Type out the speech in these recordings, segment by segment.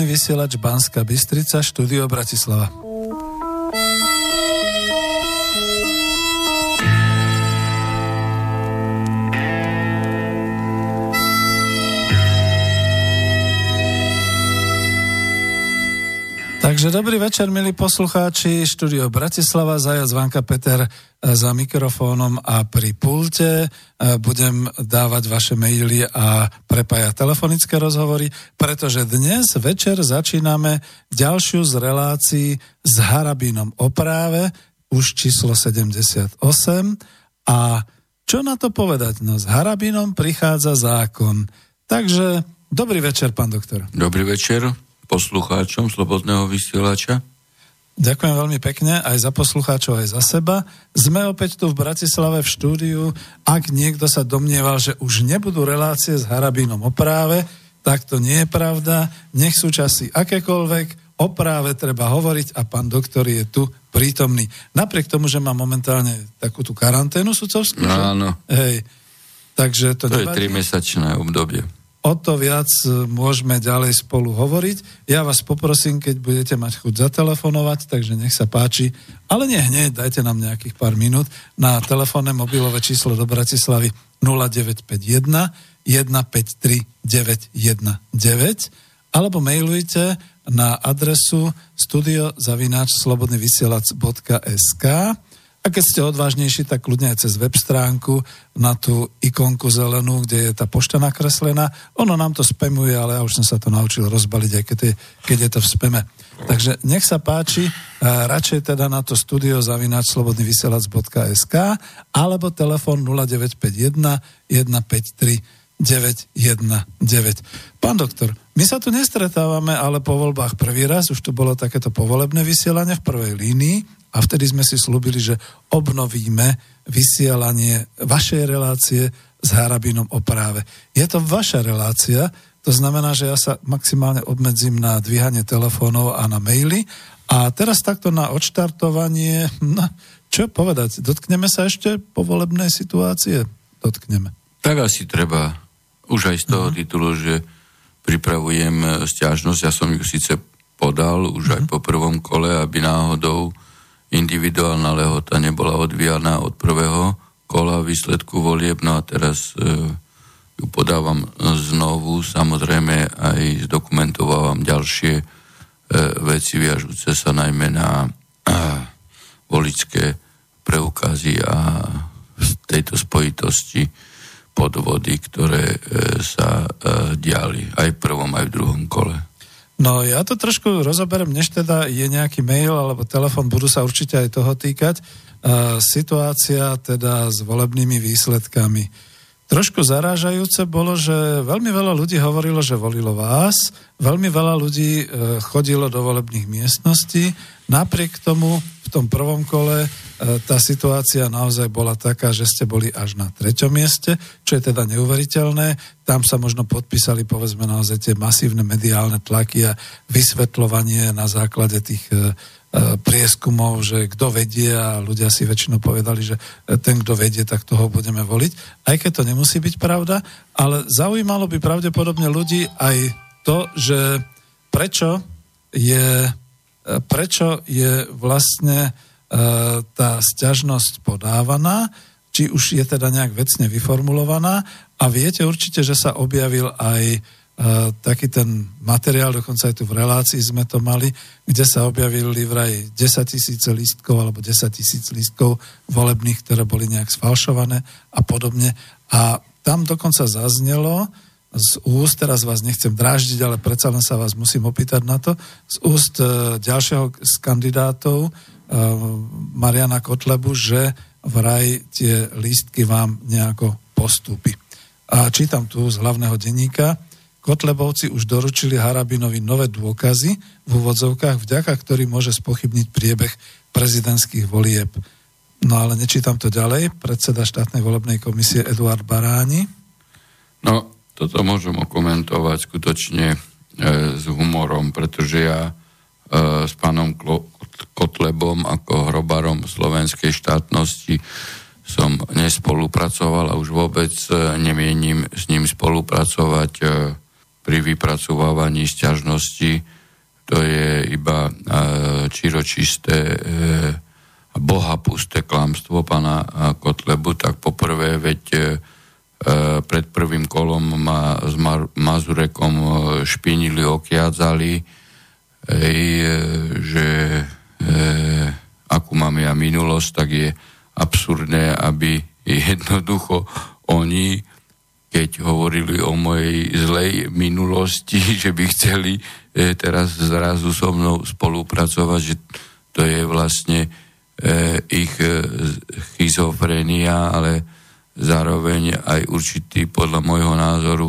Slobodný vysielač Banska Bystrica, štúdio Bratislava. Takže dobrý večer, milí poslucháči, štúdio Bratislava, Zajac Vanka Peter e, za mikrofónom a pri pulte. E, budem dávať vaše maily a prepájať telefonické rozhovory, pretože dnes večer začíname ďalšiu z relácií s Harabínom o práve, už číslo 78. A čo na to povedať? No s Harabínom prichádza zákon. Takže dobrý večer, pán doktor. Dobrý večer poslucháčom Slobodného vysielača. Ďakujem veľmi pekne aj za poslucháčov, aj za seba. Sme opäť tu v Bratislave v štúdiu. Ak niekto sa domnieval, že už nebudú relácie s Harabínom o práve, tak to nie je pravda. Nech sú časy akékoľvek, o práve treba hovoriť a pán doktor je tu prítomný. Napriek tomu, že má momentálne takú tú karanténu sudcovskú. No, áno. Hej. Takže to, to je 3-mesačné obdobie o to viac e, môžeme ďalej spolu hovoriť. Ja vás poprosím, keď budete mať chuť zatelefonovať, takže nech sa páči, ale nie hneď, dajte nám nejakých pár minút na telefónne mobilové číslo do Bratislavy 0951 153 919 alebo mailujte na adresu studiozavináčslobodnyvysielac.sk a keď ste odvážnejší, tak kľudne aj cez web stránku na tú ikonku zelenú, kde je tá pošta nakreslená. Ono nám to spamuje, ale ja už som sa to naučil rozbaliť, aj keď je, keď je to v speme. Takže nech sa páči, radšej teda na to studio zavináč slobodnyvysielac.sk alebo telefon 0951 153 919. Pán doktor, my sa tu nestretávame, ale po voľbách prvý raz, už tu bolo takéto povolebné vysielanie v prvej línii a vtedy sme si slúbili, že obnovíme vysielanie vašej relácie s Harabinom o práve. Je to vaša relácia, to znamená, že ja sa maximálne obmedzím na dvíhanie telefónov a na maily. A teraz takto na odštartovanie, no, čo povedať, dotkneme sa ešte povolebnej situácie? Dotkneme. Tak asi treba, už aj z toho uh-huh. titulu, že pripravujem stiažnosť, ja som ju síce podal už uh-huh. aj mhm. po prvom kole, aby náhodou individuálna lehota nebola odvíjana od prvého kola výsledku volieb, no a teraz e, ju podávam znovu, samozrejme aj zdokumentovávam ďalšie e, veci viažúce sa najmä na e, voličské preukazy a v tejto spojitosti podvody, ktoré e, sa e, diali aj v prvom, aj v druhom kole. No ja to trošku rozoberiem, než teda je nejaký mail alebo telefon, budú sa určite aj toho týkať. Uh, situácia teda s volebnými výsledkami. Trošku zarážajúce bolo, že veľmi veľa ľudí hovorilo, že volilo vás, veľmi veľa ľudí e, chodilo do volebných miestností, napriek tomu tom prvom kole e, tá situácia naozaj bola taká, že ste boli až na treťom mieste, čo je teda neuveriteľné. Tam sa možno podpísali, povedzme, naozaj tie masívne mediálne tlaky a vysvetľovanie na základe tých e, E, prieskumov, že kto vedie a ľudia si väčšinou povedali, že ten, kto vedie, tak toho budeme voliť. Aj keď to nemusí byť pravda, ale zaujímalo by pravdepodobne ľudí aj to, že prečo je, prečo je vlastne e, tá sťažnosť podávaná, či už je teda nejak vecne vyformulovaná a viete určite, že sa objavil aj taký ten materiál, dokonca aj tu v relácii sme to mali, kde sa objavili vraj 10 tisíce lístkov alebo 10 tisíc lístkov volebných, ktoré boli nejak sfalšované a podobne. A tam dokonca zaznelo z úst, teraz vás nechcem dráždiť, ale predsa len sa vás musím opýtať na to, z úst e, ďalšieho z kandidátov e, Mariana Kotlebu, že vraj tie lístky vám nejako postúpi. A čítam tu z hlavného denníka, Kotlebovci už doručili Harabinovi nové dôkazy v úvodzovkách, vďaka ktorým môže spochybniť priebeh prezidentských volieb. No ale nečítam to ďalej. Predseda štátnej volebnej komisie Eduard Baráni. No, toto môžem okomentovať skutočne e, s humorom, pretože ja e, s pánom Kotlebom ako hrobarom slovenskej štátnosti som nespolupracoval a už vôbec e, nemienim s ním spolupracovať. E, pri vypracovávaní sťažnosti to je iba e, čiročisté e, bohapusté klamstvo pana Kotlebu, tak poprvé, veď e, pred prvým kolom ma s Mazurekom špinili, okiadzali, ej, že e, akú mám ja minulosť, tak je absurdné, aby jednoducho oni keď hovorili o mojej zlej minulosti, že by chceli e, teraz zrazu so mnou spolupracovať, že to je vlastne e, ich e, schizofrenia, ale zároveň aj určitý, podľa môjho názoru,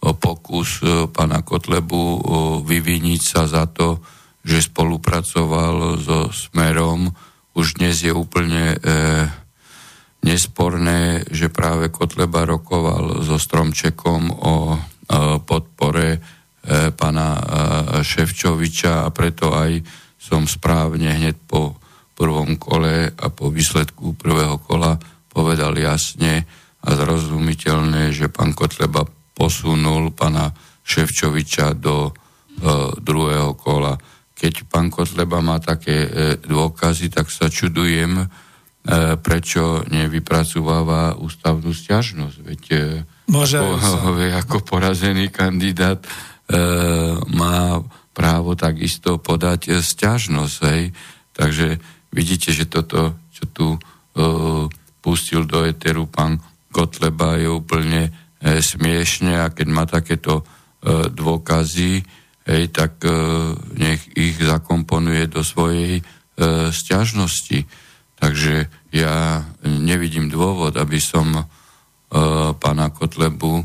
o pokus pana Kotlebu o vyviniť sa za to, že spolupracoval so Smerom. Už dnes je úplne e, nesporné, že práve Kotleba rokoval so Stromčekom o podpore e, pana e, Ševčoviča a preto aj som správne hneď po prvom kole a po výsledku prvého kola povedal jasne a zrozumiteľne, že pán Kotleba posunul pana Ševčoviča do e, druhého kola. Keď pán Kotleba má také dôkazy, tak sa čudujem, E, prečo nevypracováva ústavnú stiažnosť. Veď e, Môže ako, ako porazený kandidát e, má právo takisto podať stiažnosť. Hej. Takže vidíte, že toto, čo tu e, pustil do eteru pán Kotleba, je úplne e, smiešne a keď má takéto e, dôkazy, hej, tak e, nech ich zakomponuje do svojej e, stiažnosti Takže ja nevidím dôvod, aby som uh, pána Kotlebu uh,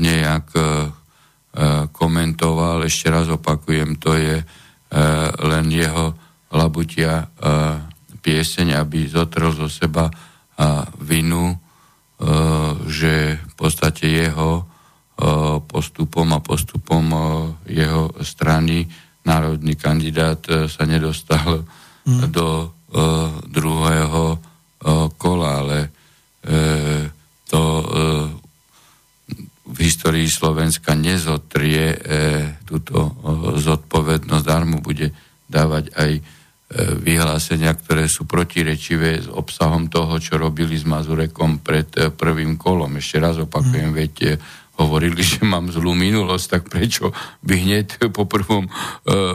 nejak uh, komentoval. Ešte raz opakujem, to je uh, len jeho labutia uh, pieseň, aby zotrel zo seba vinu, uh, že v podstate jeho uh, postupom a postupom uh, jeho strany národný kandidát sa nedostal mm. do E, druhého e, kola, ale e, to v histórii Slovenska nezotrie túto zodpovednosť, darmo bude dávať aj vyhlásenia, ktoré sú protirečivé s obsahom toho, čo robili s Mazurekom pred prvým kolom. Ešte raz opakujem, mm. viete, hovorili, že mám zlú minulosť, tak prečo by hneď po prvom,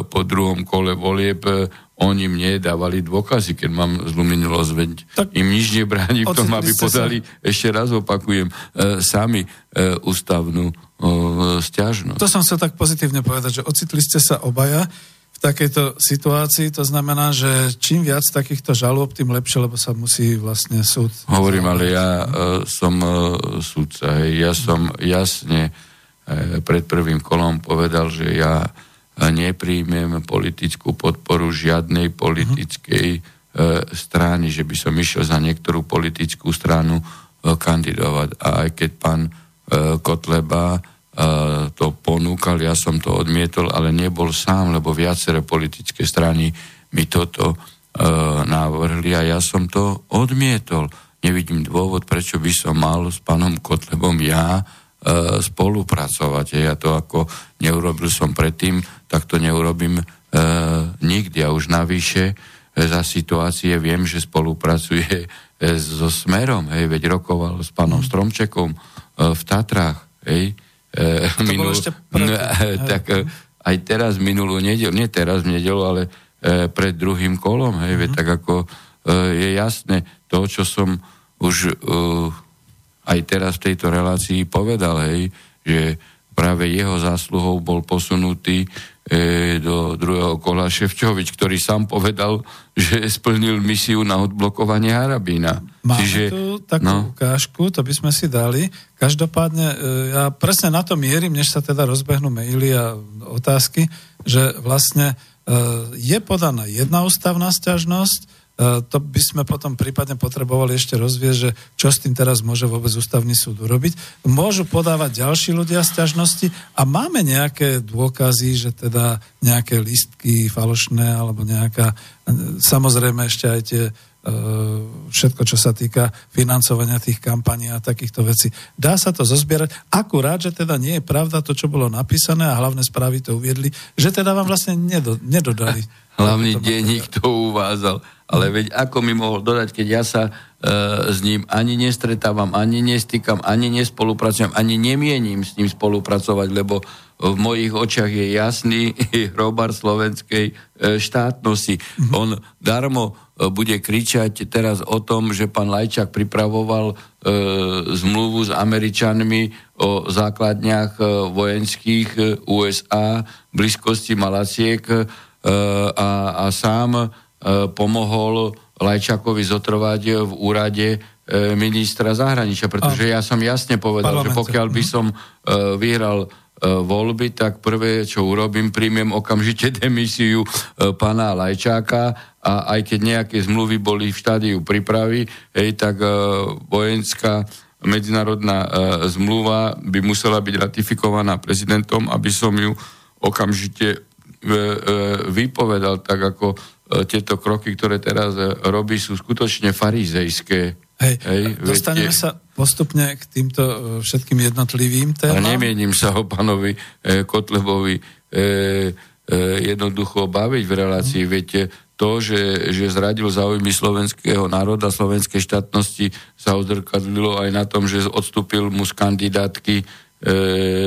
po druhom kole volieb oni mne dávali dôkazy, keď mám zlú minulosť, veď tak im nič nebráni v tom, aby podali, sa... ešte raz opakujem, e, sami e, ústavnú e, stiažnosť. To som sa tak pozitívne povedať, že ocitli ste sa obaja v takejto situácii, to znamená, že čím viac takýchto žalôb, tým lepšie, lebo sa musí vlastne súd... Hovorím, ale ja e, som e, súdca, ja som jasne e, pred prvým kolom povedal, že ja nepríjmem politickú podporu žiadnej politickej uh-huh. strany, že by som išiel za niektorú politickú stranu e, kandidovať. A aj keď pán e, Kotleba to ponúkal, ja som to odmietol, ale nebol sám, lebo viaceré politické strany mi toto navrhli a ja som to odmietol. Nevidím dôvod, prečo by som mal s pánom Kotlebom ja E, spolupracovať. Ja to ako neurobil som predtým, tak to neurobím nikdy. A už navyše za situácie viem, že spolupracuje so Smerom, hej, veď rokoval s pánom. Stromčekom v Tatrách, hej. E, minul, pred... e, tak e, aj teraz minulú nedelu, nie teraz v nedelu, ale e, pred druhým kolom, hej, mm. veď mhm. tak ako e, je jasné, to, čo som už e, aj teraz v tejto relácii povedal, hej, že práve jeho zásluhou bol posunutý do druhého kola Ševčovič, ktorý sám povedal, že splnil misiu na odblokovanie Harabína. Máme Čiže, tu takú no. ukážku, to by sme si dali. Každopádne, e, ja presne na to mierim, než sa teda rozbehnú maily a otázky, že vlastne e, je podaná jedna ústavná stiažnosť, E, to by sme potom prípadne potrebovali ešte rozvieť, že čo s tým teraz môže vôbec ústavný súd urobiť. Môžu podávať ďalší ľudia sťažnosti a máme nejaké dôkazy, že teda nejaké listky falošné alebo nejaká, samozrejme ešte aj tie všetko, čo sa týka financovania tých kampaní a takýchto vecí. Dá sa to zozbierať, akurát, že teda nie je pravda to, čo bolo napísané a hlavné správy to uviedli, že teda vám vlastne nedo, nedodali. Hlavný denník to uvázal. Ale veď ako mi mohol dodať, keď ja sa e, s ním ani nestretávam, ani nestýkam, ani nespolupracujem, ani nemienim s ním spolupracovať, lebo v mojich očiach je jasný hrobar slovenskej e, štátnosti. Mm-hmm. On darmo e, bude kričať teraz o tom, že pán Lajčák pripravoval e, zmluvu s Američanmi o základniach e, vojenských e, USA blízkosti Malaciek e, a, a sám e, pomohol Lajčákovi zotrvať v úrade e, ministra zahraničia, pretože ja som jasne povedal, že pokiaľ by mhm. som e, vyhral E, voľby, tak prvé, čo urobím, príjmem okamžite demisiu e, pána Lajčáka a aj keď nejaké zmluvy boli v štádiu prípravy, hej, tak e, vojenská medzinárodná zmluva by musela byť ratifikovaná prezidentom, aby som ju okamžite vypovedal, tak ako tieto kroky, ktoré teraz robí, sú skutočne farizejské. Hej, Hej dostaneme viete, sa postupne k týmto e, všetkým jednotlivým témam. A nemienim sa o pánovi e, Kotlebovi e, e, jednoducho baviť v relácii. Mm. Viete, to, že, že zradil záujmy slovenského národa, slovenskej štátnosti, sa odzrkadlilo aj na tom, že odstúpil mu z kandidátky e,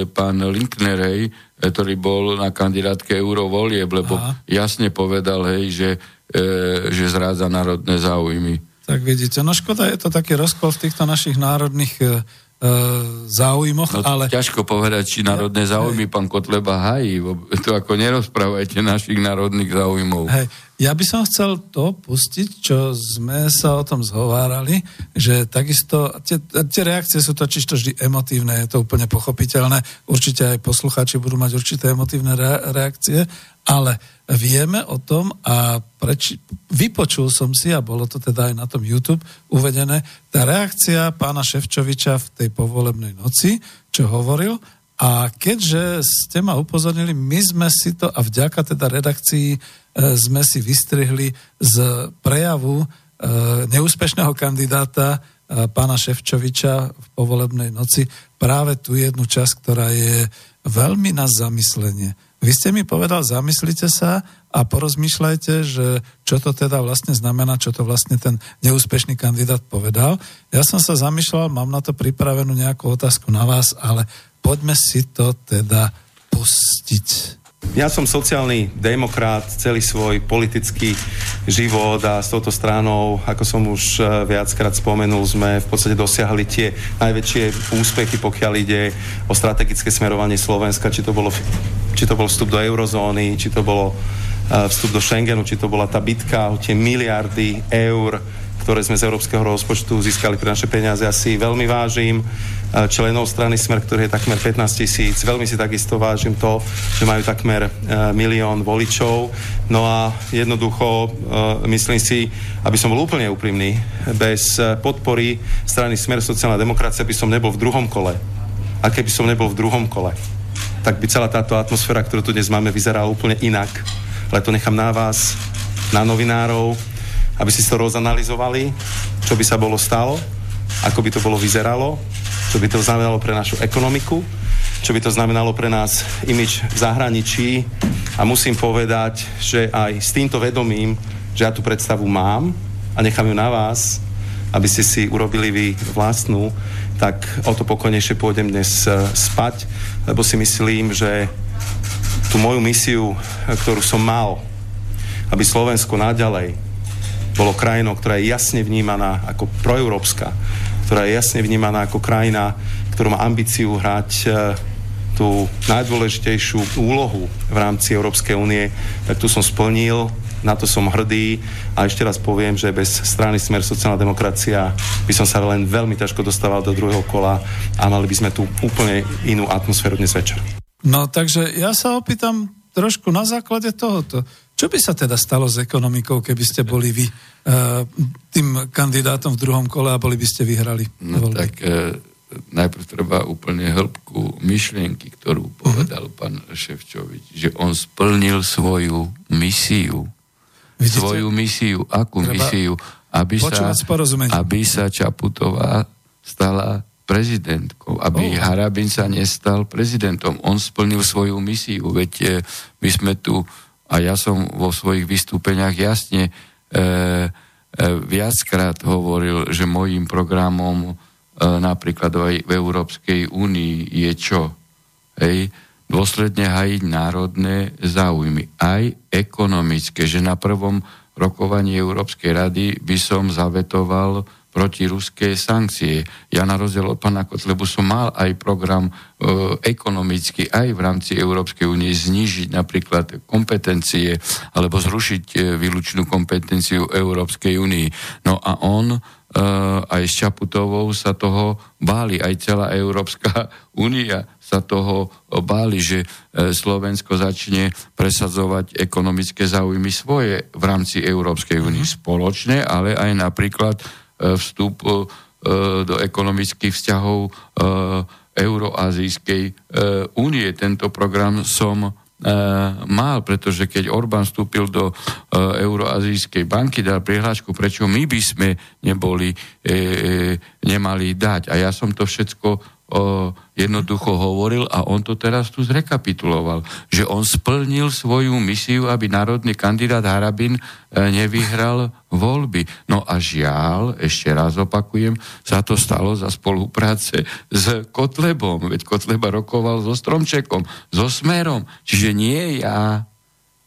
pán Linknerej, e, ktorý bol na kandidátke eurovolieb, lebo Aha. jasne povedal, hej, že, e, že zrádza národné záujmy. Tak vidíte, no škoda, je to taký rozkol v týchto našich národných e, e záujmoch, no, ale... Ťažko povedať, či národné záujmy pán Kotleba hají. To ako nerozprávajte našich národných záujmov. Hej. Ja by som chcel to pustiť, čo sme sa o tom zhovárali, že takisto, tie, tie reakcie sú totiž to vždy emotívne, je to úplne pochopiteľné. Určite aj poslucháči budú mať určité emotívne reakcie, ale vieme o tom a preč, vypočul som si, a bolo to teda aj na tom YouTube uvedené, tá reakcia pána Ševčoviča v tej povolebnej noci, čo hovoril, a keďže ste ma upozornili, my sme si to, a vďaka teda redakcii E, sme si vystrihli z prejavu e, neúspešného kandidáta e, pána Ševčoviča v povolebnej noci práve tú jednu časť, ktorá je veľmi na zamyslenie. Vy ste mi povedal, zamyslite sa a porozmýšľajte, že čo to teda vlastne znamená, čo to vlastne ten neúspešný kandidát povedal. Ja som sa zamýšľal, mám na to pripravenú nejakú otázku na vás, ale poďme si to teda pustiť. Ja som sociálny demokrat, celý svoj politický život a s touto stranou, ako som už e, viackrát spomenul, sme v podstate dosiahli tie najväčšie úspechy, pokiaľ ide o strategické smerovanie Slovenska, či to, bolo, či to bol vstup do eurozóny, či to bolo e, vstup do Schengenu, či to bola tá bitka o tie miliardy eur, ktoré sme z európskeho rozpočtu získali pre naše peniaze. Ja si veľmi vážim členov strany Smer, ktorý je takmer 15 tisíc. Veľmi si takisto vážim to, že majú takmer eh, milión voličov. No a jednoducho eh, myslím si, aby som bol úplne úprimný, bez podpory strany Smer sociálna demokracia by som nebol v druhom kole. A keby som nebol v druhom kole, tak by celá táto atmosféra, ktorú tu dnes máme, vyzerala úplne inak. Ale to nechám na vás, na novinárov, aby si to rozanalizovali, čo by sa bolo stalo, ako by to bolo vyzeralo, čo by to znamenalo pre našu ekonomiku, čo by to znamenalo pre nás imič v zahraničí. A musím povedať, že aj s týmto vedomím, že ja tú predstavu mám a nechám ju na vás, aby ste si urobili vy vlastnú, tak o to pokojnejšie pôjdem dnes e, spať, lebo si myslím, že tú moju misiu, ktorú som mal, aby Slovensko naďalej bolo krajinou, ktorá je jasne vnímaná ako proeurópska, ktorá je jasne vnímaná ako krajina, ktorú má ambíciu hrať e, tú najdôležitejšiu úlohu v rámci Európskej únie, tak tu som splnil, na to som hrdý a ešte raz poviem, že bez strany Smer sociálna demokracia by som sa len veľmi ťažko dostával do druhého kola a mali by sme tu úplne inú atmosféru dnes večer. No takže ja sa opýtam trošku na základe tohoto. Čo by sa teda stalo s ekonomikou, keby ste boli vy uh, tým kandidátom v druhom kole a boli by ste vyhrali? No tak uh, najprv treba úplne hĺbku myšlienky, ktorú mhm. povedal uh-huh. pán Ševčovič, že on splnil svoju misiu. Vidíte? Svoju misiu. Akú treba... misiu? aby sa, aby sa Čaputová stala prezidentkou, aby oh. Harabin sa nestal prezidentom. On splnil svoju misiu, veď e, my sme tu, a ja som vo svojich vystúpeniach jasne e, e, viackrát hovoril, že môjim programom e, napríklad aj v Európskej únii je čo? Hej, dôsledne hajiť národné záujmy, aj ekonomické, že na prvom rokovaní Európskej rady by som zavetoval proti ruské sankcie. Ja na rozdiel od pána Kotlebu som mal aj program e, ekonomický aj v rámci Európskej únie znižiť napríklad kompetencie alebo zrušiť e, výlučnú kompetenciu Európskej únii. No a on e, aj s Čaputovou sa toho báli, aj celá Európska únia sa toho báli, že e, Slovensko začne presadzovať ekonomické záujmy svoje v rámci Európskej únie mm-hmm. spoločne, ale aj napríklad vstup e, do ekonomických vzťahov e, Euroazijskej únie. Tento program som mal, pretože keď Orbán vstúpil do Euroazijskej banky, dal prihlášku, prečo my by sme neboli, nemali dať. A ja som to všetko jednoducho hovoril a on to teraz tu zrekapituloval, že on splnil svoju misiu, aby národný kandidát Harabin e, nevyhral voľby. No a žiaľ, ešte raz opakujem, sa to stalo za spolupráce s Kotlebom, veď Kotleba rokoval so Stromčekom, so Smerom, čiže nie ja,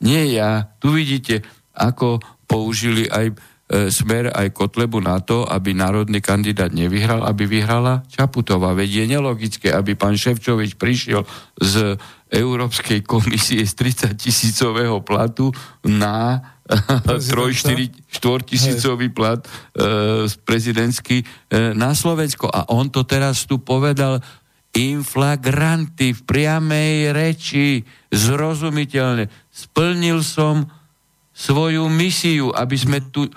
nie ja. Tu vidíte, ako použili aj smer aj Kotlebu na to, aby národný kandidát nevyhral, aby vyhrala Čaputová. Veď je nelogické, aby pán Ševčovič prišiel z Európskej komisie z 30 tisícového platu na 3-4 tisícový plat e, prezidentský e, na Slovensko. A on to teraz tu povedal inflagranty v priamej reči, zrozumiteľne. Splnil som svoju misiu, aby sme tu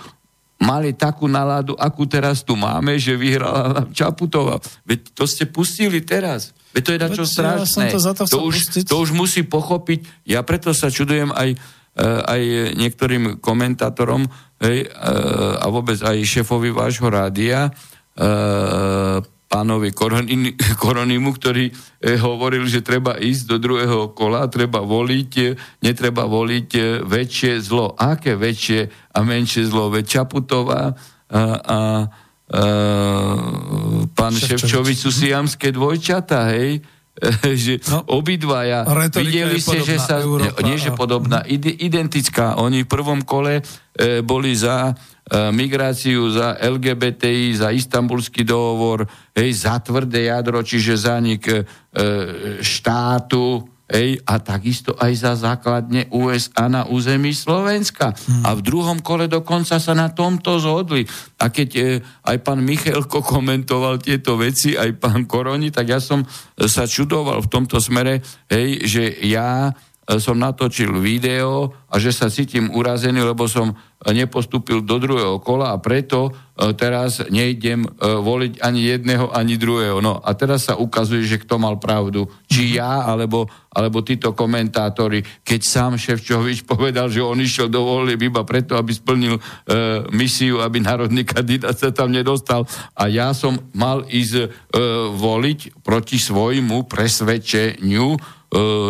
mali takú náladu, akú teraz tu máme, že vyhrala Čaputová. Veď to ste pustili teraz. Veď to je na čo strašné. Ja to, to, to, už, to už musí pochopiť. Ja preto sa čudujem aj, eh, aj niektorým komentátorom hej, eh, a vôbec aj šéfovi vášho rádia, eh, pánovi Koronimu, ktorý eh, hovoril, že treba ísť do druhého kola, treba voliť, eh, netreba voliť eh, väčšie zlo. Aké väčšie a menšie zlo? Veď Čaputová a, a, a pán Ševčovič sú siamské dvojčata, hej? že no, obidvaja videli ste, že sa... Európa, nie, že podobná, identická. Oni v prvom kole e, boli za E, migráciu, za LGBTI, za istambulský dohovor, hej, za tvrdé jadro, čiže zanik e, štátu, hej, a takisto aj za základne USA na území Slovenska. Hmm. A v druhom kole dokonca sa na tomto zhodli. A keď e, aj pán Michalko komentoval tieto veci, aj pán Koroni, tak ja som sa čudoval v tomto smere, hej, že ja E, som natočil video a že sa cítim urazený, lebo som nepostúpil do druhého kola a preto e, teraz nejdem e, voliť ani jedného, ani druhého. No a teraz sa ukazuje, že kto mal pravdu. Či ja, alebo, alebo títo komentátori, keď sám Ševčovič povedal, že on išiel do volieb iba preto, aby splnil e, misiu, aby národný kandidát sa tam nedostal. A ja som mal ísť e, voliť proti svojmu presvedčeniu, E,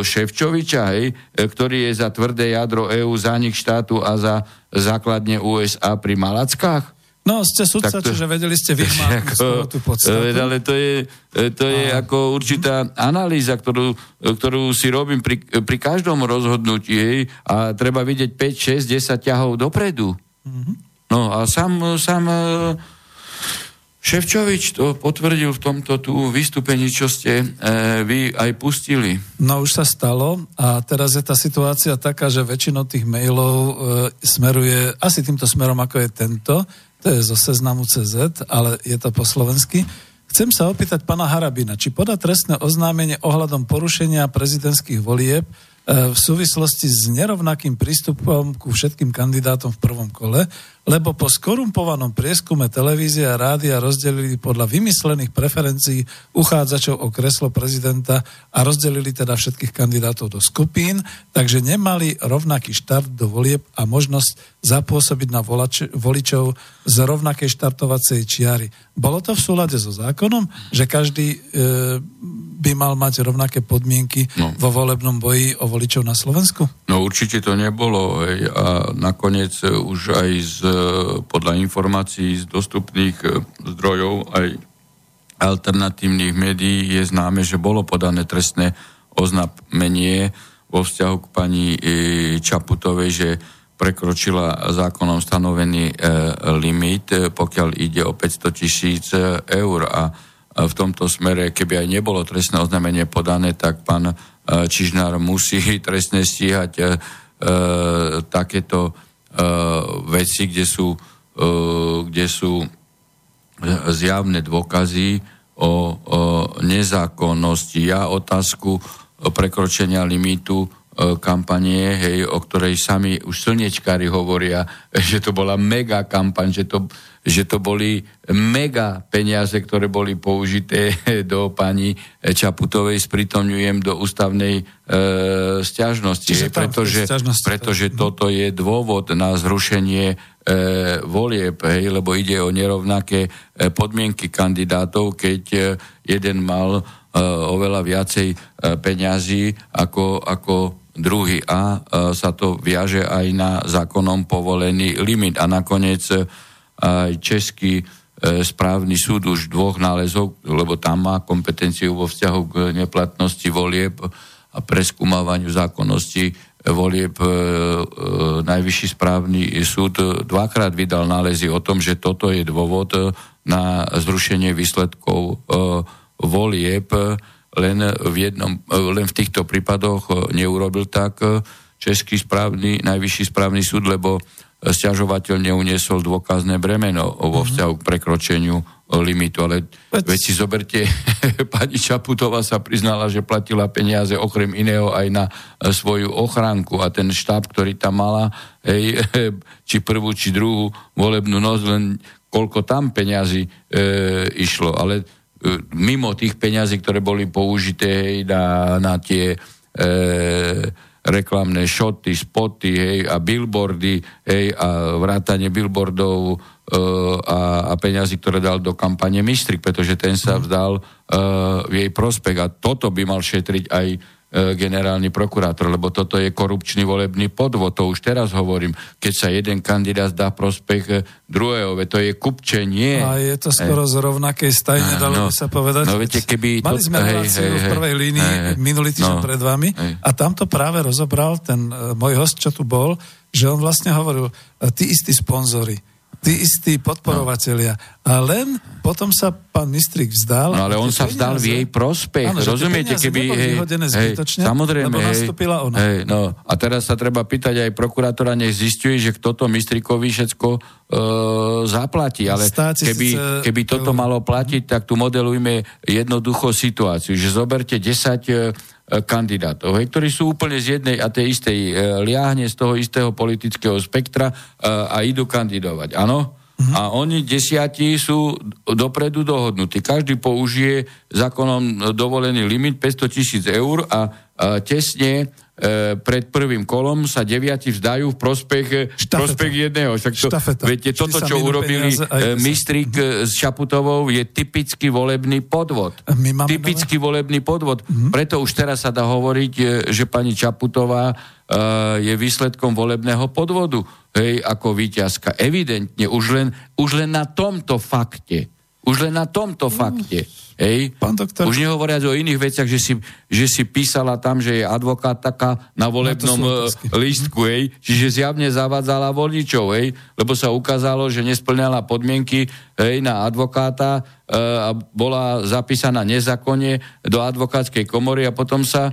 Ševčoviča, hej, e, ktorý je za tvrdé jadro EÚ, zánik štátu a za základne USA pri Malackách? No, ste sudca, to, čiže vedeli ste vyhmať tú podstatu. E, ale to je, to je a... ako určitá analýza, ktorú, ktorú si robím pri, pri každom rozhodnutí hej, a treba vidieť 5, 6, 10 ťahov dopredu. Mm-hmm. No a sám, sám Ševčovič to potvrdil v tomto tu vystúpení, čo ste e, vy aj pustili. No už sa stalo a teraz je tá situácia taká, že väčšinou tých mailov e, smeruje asi týmto smerom, ako je tento, to je zo seznamu CZ, ale je to po slovensky. Chcem sa opýtať pana Harabina, či poda trestné oznámenie ohľadom porušenia prezidentských volieb e, v súvislosti s nerovnakým prístupom ku všetkým kandidátom v prvom kole, lebo po skorumpovanom prieskume televízia a rádia rozdelili podľa vymyslených preferencií uchádzačov o kreslo prezidenta a rozdelili teda všetkých kandidátov do skupín, takže nemali rovnaký štart do volieb a možnosť zapôsobiť na volač- voličov z rovnakej štartovacej čiary. Bolo to v súlade so zákonom, že každý e, by mal mať rovnaké podmienky no. vo volebnom boji o voličov na Slovensku? No určite to nebolo. Hej. A nakoniec už aj z podľa informácií z dostupných e, zdrojov aj alternatívnych médií je známe, že bolo podané trestné oznámenie vo vzťahu k pani e, Čaputovej, že prekročila zákonom stanovený e, limit, pokiaľ ide o 500 tisíc eur. A v tomto smere, keby aj nebolo trestné oznámenie podané, tak pán Čižnár musí trestne stíhať takéto veci, kde sú, uh, kde sú zjavné dôkazy o, o nezákonnosti. Ja otázku prekročenia limitu kampanie, hej, o ktorej sami už slnečkári hovoria, že to bola mega kampaň, že to, že to boli mega peniaze, ktoré boli použité do pani Čaputovej, spritomňujem do ústavnej e, stiažnosti. Čiže pretože, pretože toto je dôvod na zrušenie e, volieb, hej, lebo ide o nerovnaké e, podmienky kandidátov, keď e, jeden mal e, oveľa viacej e, peňazí ako, ako druhý a e, sa to viaže aj na zákonom povolený limit. A nakoniec e, aj Český e, správny súd už dvoch nálezov, lebo tam má kompetenciu vo vzťahu k neplatnosti volieb a preskúmavaniu zákonnosti volieb najvyšší správny súd dvakrát vydal nálezy o tom, že toto je dôvod na zrušenie výsledkov volieb, len v, jednom, e, len v týchto prípadoch neurobil tak Český správny, najvyšší správny súd, lebo stiažovateľ neuniesol dôkazné bremeno vo mhm. vzťahu k prekročeniu limitu. Ale veď si zoberte, pani Čaputová sa priznala, že platila peniaze okrem iného aj na e, svoju ochránku a ten štáb, ktorý tam mala, hej, či prvú, či druhú volebnú noc, len koľko tam peňazí e, išlo. Ale e, mimo tých peňazí, ktoré boli použité hej, na, na tie e, reklamné šoty, spoty hej, a billboardy hej, a vrátanie billboardov uh, a, a peňazí, ktoré dal do kampane Mistrik, pretože ten sa mhm. vzdal uh, v jej prospech a toto by mal šetriť aj E, generálny prokurátor, lebo toto je korupčný volebný podvod, to už teraz hovorím, keď sa jeden kandidát dá prospech e, druhého, to je kupčenie. A je to skoro e, z rovnakej stajne, dalo no, by sa povedať. No viete, keby... Mali sme hej, hej, v prvej línii hej, minulý týždeň no, pred vami hej. a tam to práve rozobral ten uh, môj host, čo tu bol, že on vlastne hovoril, tí istí sponzory, tí istí podporovatelia. A len potom sa pán Mistrik vzdal. No ale on sa vzdal v jej prospech. Áno, Rozumiete, keby... Hej, hej, samozrejme, lebo hej, ona. Hej, no, a teraz sa treba pýtať aj prokurátora, nech zistuje, že kto to Mistrikovi všetko e, zaplatí. Ale keby, keby toto malo platiť, tak tu modelujme jednoducho situáciu, že zoberte 10 E, kandidátov, hej, ktorí sú úplne z jednej a tej istej e, liahne, z toho istého politického spektra e, a idú kandidovať. Áno? Uh-huh. A oni desiatí sú dopredu dohodnutí. Každý použije zákonom dovolený limit 500 tisíc eur a, a tesne E, pred prvým kolom sa deviati vzdajú v prospech, prospech jedného. Však to, viete, toto, čo urobili peniaze, Mistrik mm-hmm. s Šaputovou, je typický volebný podvod. Typický nové? volebný podvod. Mm-hmm. Preto už teraz sa dá hovoriť, že pani Čaputová je výsledkom volebného podvodu. Hej, ako víťazka. Evidentne, už len, už len na tomto fakte. Už len na tomto fakte Hej? Pán doktor. Už nehovoriac o iných veciach, že si, že si písala tam, že je advokát taká na volebnom no lístku, hej? čiže zjavne zavádzala voličov, hej? lebo sa ukázalo, že nesplňala podmienky hej, na advokáta e, a bola zapísaná nezákonne do advokátskej komory a potom sa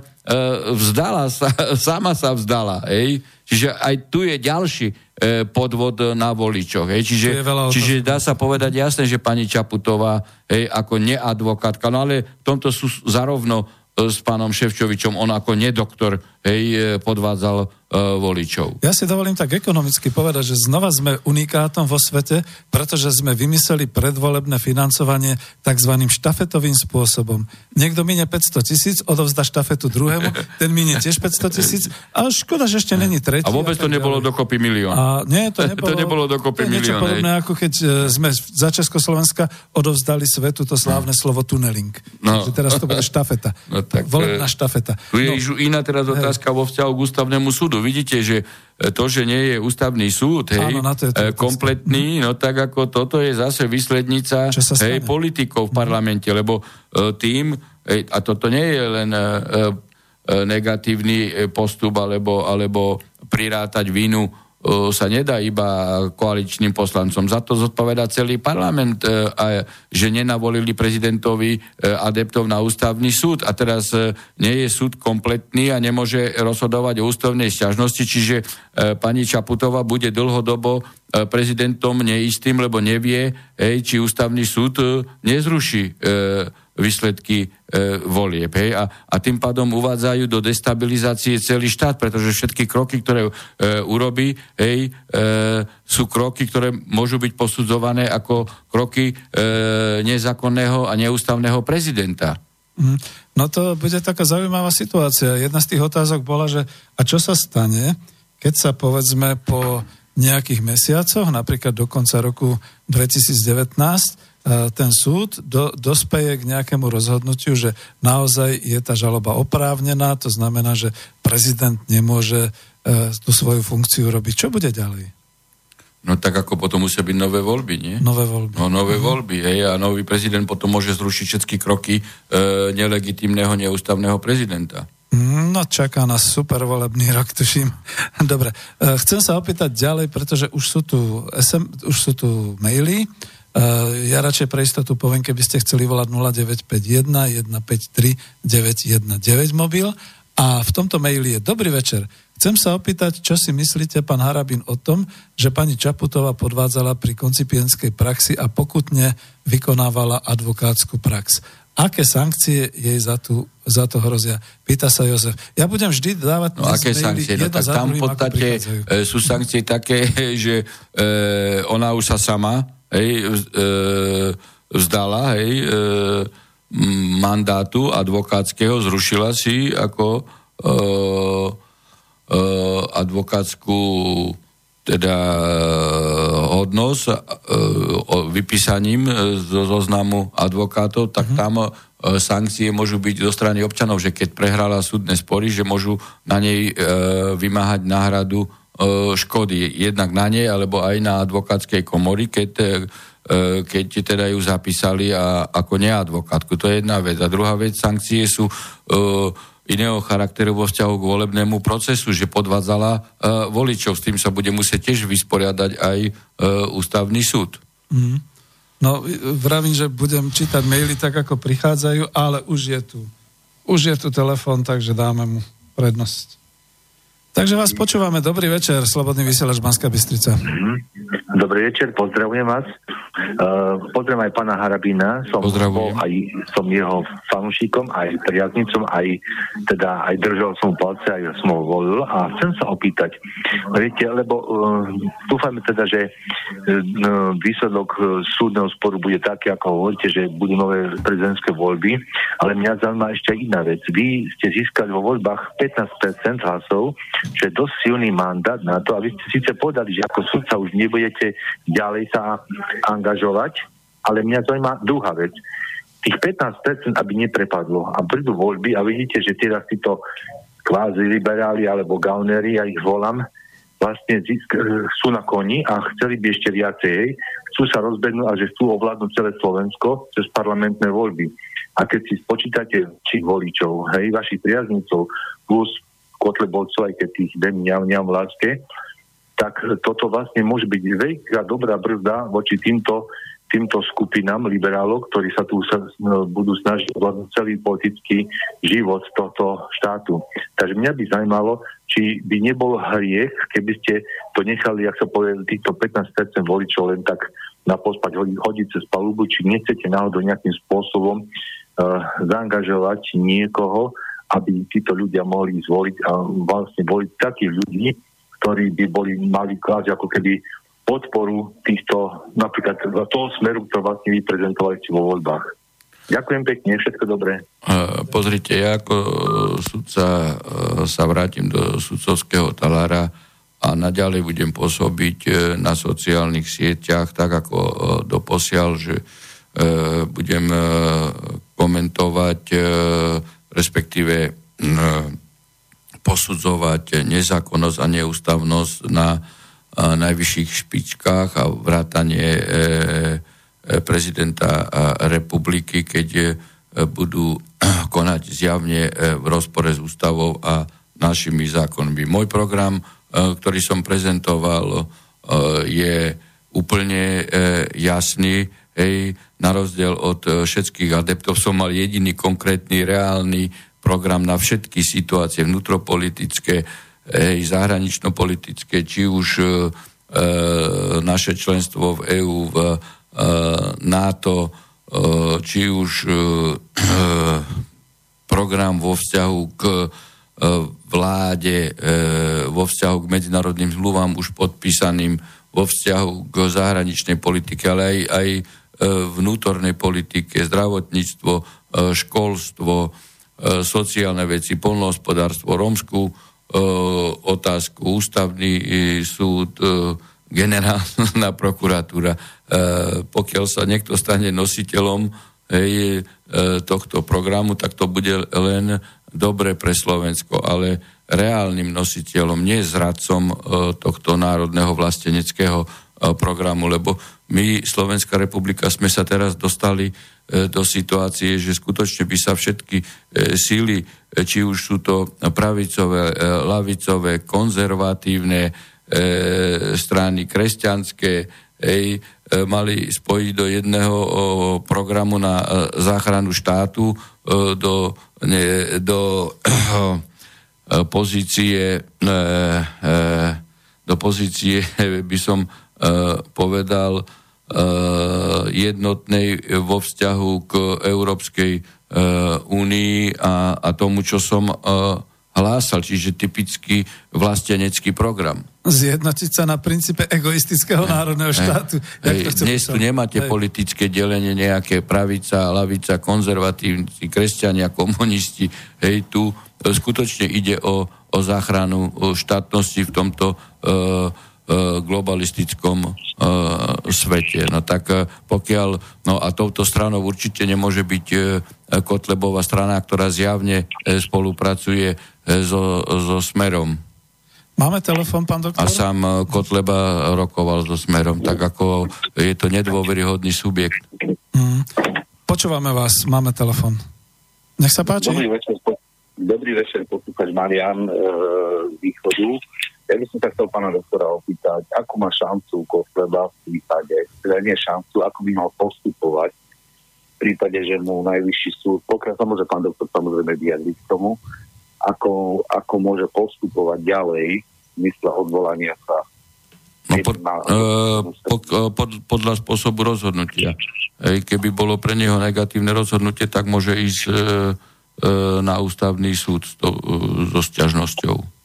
vzdala, sa, sama sa vzdala. Hej? Čiže aj tu je ďalší E, podvod na voličoch. Hej. Čiže, čiže dá sa povedať jasne, že pani Čaputová hej, ako neadvokátka, no ale v tomto sú zarovno e, s pánom Ševčovičom, on ako nedoktor hej, podvádzal voličov. Ja si dovolím tak ekonomicky povedať, že znova sme unikátom vo svete, pretože sme vymysleli predvolebné financovanie tzv. štafetovým spôsobom. Niekto minie 500 tisíc, odovzda štafetu druhému, ten minie tiež 500 tisíc a škoda, že ešte není tretí. A vôbec to nebolo dokopy milión. A nie, to nebolo, to nebolo dokopy to milión. podobné, ako keď e, sme za Československa odovzdali svetu to slávne no. slovo tuneling. No. Takže teraz to bude štafeta. No, tak, Volebná e, štafeta. Tu je no. iná teraz otázka hej. vo vzťahu k ústavnému súdu. Vidíte, že e, to, že nie je ústavný súd, hej, Áno, to je to kompletný, no tak ako toto je zase výslednica hej, politikov v parlamente, lebo tým, hej, a toto nie je len negatívny postup alebo, alebo prirátať vínu sa nedá iba koaličným poslancom. Za to zodpoveda celý parlament, e, že nenavolili prezidentovi e, adeptov na ústavný súd a teraz e, nie je súd kompletný a nemôže rozhodovať o ústavnej sťažnosti, čiže pani Čaputová bude dlhodobo prezidentom neistým, lebo nevie, či ústavný súd nezruší výsledky e, volieb. Hej? A, a tým pádom uvádzajú do destabilizácie celý štát, pretože všetky kroky, ktoré e, urobí, hej, e, sú kroky, ktoré môžu byť posudzované ako kroky e, nezákonného a neústavného prezidenta. Mm. No to bude taká zaujímavá situácia. Jedna z tých otázok bola, že a čo sa stane, keď sa povedzme po nejakých mesiacoch, napríklad do konca roku 2019, E, ten súd do, dospeje k nejakému rozhodnutiu, že naozaj je tá žaloba oprávnená, to znamená, že prezident nemôže e, tú svoju funkciu robiť. Čo bude ďalej? No tak ako potom musia byť nové voľby, nie? Nové voľby. No nové uh-huh. voľby, hej, a nový prezident potom môže zrušiť všetky kroky e, nelegitímneho, neústavného prezidenta. No, čaká nás super volebný rok, tuším. Dobre, e, chcem sa opýtať ďalej, pretože už sú tu, SM, už sú tu maily. Ja radšej pre istotu poviem, keby ste chceli volať 0951 153 919 mobil. A v tomto maili je Dobrý večer. Chcem sa opýtať, čo si myslíte, pán Harabin, o tom, že pani Čaputová podvádzala pri koncipienskej praxi a pokutne vykonávala advokátsku prax. Aké sankcie jej za, tú, za to hrozia? Pýta sa Jozef. Ja budem vždy dávať... No aké sankcie? No, tak tam v podstate e, sú sankcie také, že e, ona už sa sama hej, e, vzdala hej, e, mandátu advokátskeho, zrušila si ako e, e, advokátsku teda hodnosť e, vypísaním zo zoznamu advokátov, tak mm-hmm. tam e, sankcie môžu byť zo strany občanov, že keď prehrala súdne spory, že môžu na nej e, vymáhať náhradu škody jednak na nej, alebo aj na advokátskej komory, keď, e, keď teda ju zapísali a, ako neadvokátku. To je jedna vec. A druhá vec, sankcie sú e, iného charakteru vo vzťahu k volebnému procesu, že podvádzala voličov. S tým sa bude musieť tiež vysporiadať aj ústavný súd. Mm. No, vravím, že budem čítať maily tak, ako prichádzajú, ale už je tu. Už je tu telefón, takže dáme mu prednosť. Takže vás počúvame. Dobrý večer, Slobodný vysielač Banská Bystrica. Dobrý večer, pozdravujem vás. Uh, pozdravujem aj pána Harabína. Som, bol, aj, som jeho fanúšikom, aj priaznicom, aj, teda, aj držal som palce, aj som ho volil. A chcem sa opýtať, viete, lebo uh, dúfajme teda, že uh, výsledok uh, súdneho sporu bude taký, ako hovoríte, že budú nové prezidentské voľby, ale mňa zaujíma ešte iná vec. Vy ste získali vo voľbách 15% hlasov, čo je dosť silný mandát na to, aby ste síce povedali, že ako sudca už nebudete ďalej sa angažovať, ale mňa zaujíma druhá vec. Tých 15% aby neprepadlo a prídu voľby a vidíte, že teraz títo kvázi liberáli alebo gaunery, ja ich volám, vlastne sú na koni a chceli by ešte viacej, chcú sa rozbehnúť a že chcú ovládnuť celé Slovensko cez parlamentné voľby. A keď si spočítate či voličov, hej, vašich priaznicov, plus Kotlebovcov, aj keď tých den ňam láske, tak toto vlastne môže byť veľká dobrá brzda voči týmto, týmto skupinám liberálov, ktorí sa tu sa, no, budú snažiť ovládnuť celý politický život tohto štátu. Takže mňa by zaujímalo, či by nebol hriech, keby ste to nechali, ak sa povie, týchto 15% voličov len tak na pospať hodiť, cez palubu, či nechcete náhodou nejakým spôsobom uh, zaangažovať niekoho, aby títo ľudia mohli zvoliť a vlastne voliť takých ľudí, ktorí by boli mali klásť ako keby podporu týchto, napríklad toho smeru, ktorý vlastne vy prezentovali vo voľbách. Ďakujem pekne, všetko dobré. Pozrite, ja ako sudca sa vrátim do sudcovského talára a naďalej budem pôsobiť e, na sociálnych sieťach, tak ako e, doposiaľ, že e, budem komentovať, respektíve posudzovať nezákonnosť a neústavnosť na najvyšších špičkách a vrátanie prezidenta republiky, keď budú konať zjavne v rozpore s ústavou a našimi zákonmi. Môj program E, ktorý som prezentoval, e, je úplne e, jasný. Hej, na rozdiel od všetkých adeptov som mal jediný konkrétny, reálny program na všetky situácie vnútropolitické, hej, zahranično-politické, či už e, naše členstvo v EÚ, v e, NATO, e, či už e, program vo vzťahu k e, vláde, e, vo vzťahu k medzinárodným zmluvám už podpísaným, vo vzťahu k zahraničnej politike, ale aj, aj e, vnútornej politike, zdravotníctvo, e, školstvo, sociálne veci, polnohospodárstvo, rómskú otázku, ústavný súd, generálna prokuratúra. Pokiaľ sa niekto stane nositeľom hej, tohto programu, tak to bude len dobre pre Slovensko, ale reálnym nositeľom, nie zradcom e, tohto národného vlasteneckého e, programu, lebo my, Slovenská republika, sme sa teraz dostali e, do situácie, že skutočne by sa všetky síly, či už sú to pravicové, lavicové, konzervatívne strany, kresťanské, ej, mali spojiť do jedného programu na záchranu štátu, do ne, do pozície do pozície by som povedal jednotnej vo vzťahu k Európskej únii a, a tomu, čo som hlásal, čiže typický vlastenecký program. Zjednotiť sa na princípe egoistického národného štátu. Hej, dnes tu nemáte hej. politické delenie nejaké pravica, lavica, konzervatívni, kresťania, komunisti. Hej, tu skutočne ide o, o záchranu štátnosti v tomto uh, globalistickom uh, svete. No tak uh, pokiaľ, no a touto stranou určite nemôže byť Kotlebová strana, ktorá zjavne spolupracuje so, so Smerom. Máme telefon, pán doktor? A sám eh, Kotleba rokoval so Smerom, tak ako je to nedôveryhodný subjekt. Mm. Počúvame vás, máme telefon. Nech sa páči. Dobrý večer, po, dobrý večer poslúchať Marian e, z východu. Ja by som sa chcel pána doktora opýtať, akú má šancu Kotleba v prípade, teda nie šancu, ako by mal postupovať v prípade, že mu najvyšší súd, pokiaľ sa môže pán doktor samozrejme vyjadriť k tomu, ako, ako môže postupovať ďalej mysle odvolania sa No pod, uh, po, uh, pod, podľa spôsobu rozhodnutia. Keby bolo pre neho negatívne rozhodnutie, tak môže ísť uh, uh, na ústavný súd to, uh, so sťažnosťou.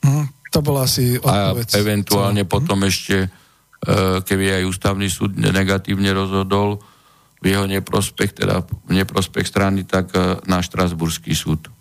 Mm, to bola asi odpoveď. A eventuálne Co? potom hm? ešte, uh, keby aj ústavný súd negatívne rozhodol, v jeho neprospech, teda v neprospech strany, tak e, na Štrasburský súd.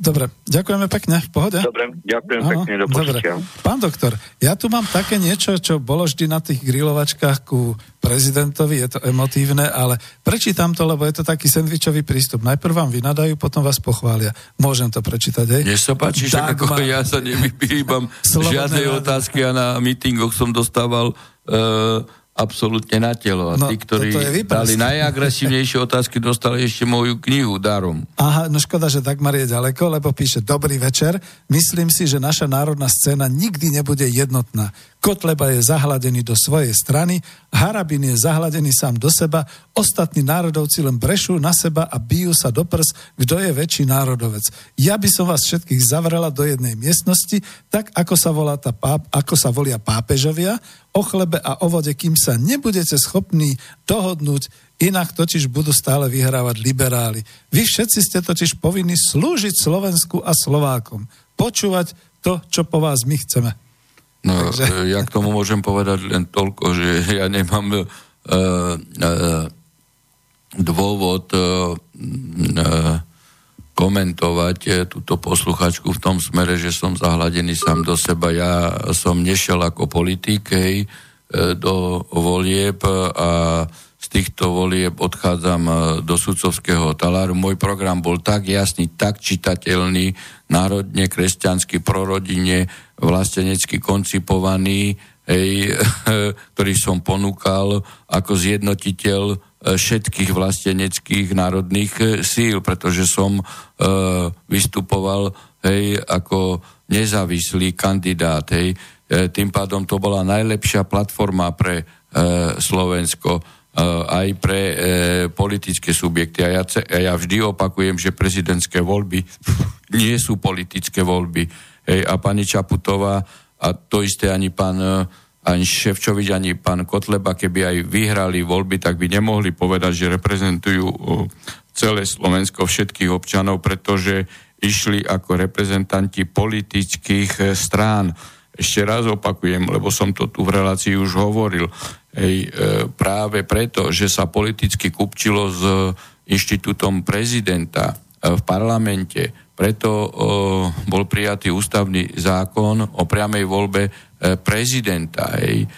Dobre, ďakujeme pekne, v pohode? Dobre, ďakujem Aha, pekne, do dobre. Pán doktor, ja tu mám také niečo, čo bolo vždy na tých grilovačkách ku prezidentovi, je to emotívne, ale prečítam to, lebo je to taký sendvičový prístup. Najprv vám vynadajú, potom vás pochvália. Môžem to prečítať, hej? Mne sa páči, že ako ja sa nevypíbam žiadnej otázky a na mítingoch som dostával uh, absolútne na telo. A no, tí, ktorí dali najagresívnejšie otázky, dostali ešte moju knihu darom. Aha, no škoda, že Dagmar je ďaleko, lebo píše Dobrý večer. Myslím si, že naša národná scéna nikdy nebude jednotná. Kotleba je zahladený do svojej strany, Harabin je zahladený sám do seba, ostatní národovci len brešú na seba a bijú sa do prs, kto je väčší národovec. Ja by som vás všetkých zavrela do jednej miestnosti, tak ako sa, volá tá páp, ako sa volia pápežovia, o chlebe a o vode, kým sa nebudete schopní dohodnúť, Inak totiž budú stále vyhrávať liberáli. Vy všetci ste totiž povinni slúžiť Slovensku a Slovákom. Počúvať to, čo po vás my chceme. No, Takže... ja k tomu môžem povedať len toľko, že ja nemám uh, uh, dôvod uh, uh, komentovať túto posluchačku v tom smere, že som zahladený sám do seba. Ja som nešiel ako politik hej, do volieb a z týchto volieb odchádzam eh, do sudcovského taláru. Môj program bol tak jasný, tak čitateľný, národne, kresťanský, prorodine, vlastenecky koncipovaný, hej, ktorý som ponúkal ako zjednotiteľ E, všetkých vlasteneckých národných e, síl, pretože som e, vystupoval hej, ako nezávislý kandidát. Hej. E, tým pádom to bola najlepšia platforma pre e, Slovensko e, aj pre e, politické subjekty. A ja, a ja vždy opakujem, že prezidentské voľby nie sú politické voľby. Hej, a pani Čaputová a to isté ani pán e, ani Ševčovič, ani pán Kotleba, keby aj vyhrali voľby, tak by nemohli povedať, že reprezentujú celé Slovensko, všetkých občanov, pretože išli ako reprezentanti politických strán. Ešte raz opakujem, lebo som to tu v relácii už hovoril. Ej, e, práve preto, že sa politicky kupčilo s inštitútom prezidenta e, v parlamente, preto bol prijatý ústavný zákon o priamej voľbe E, prezidenta. Hej, e,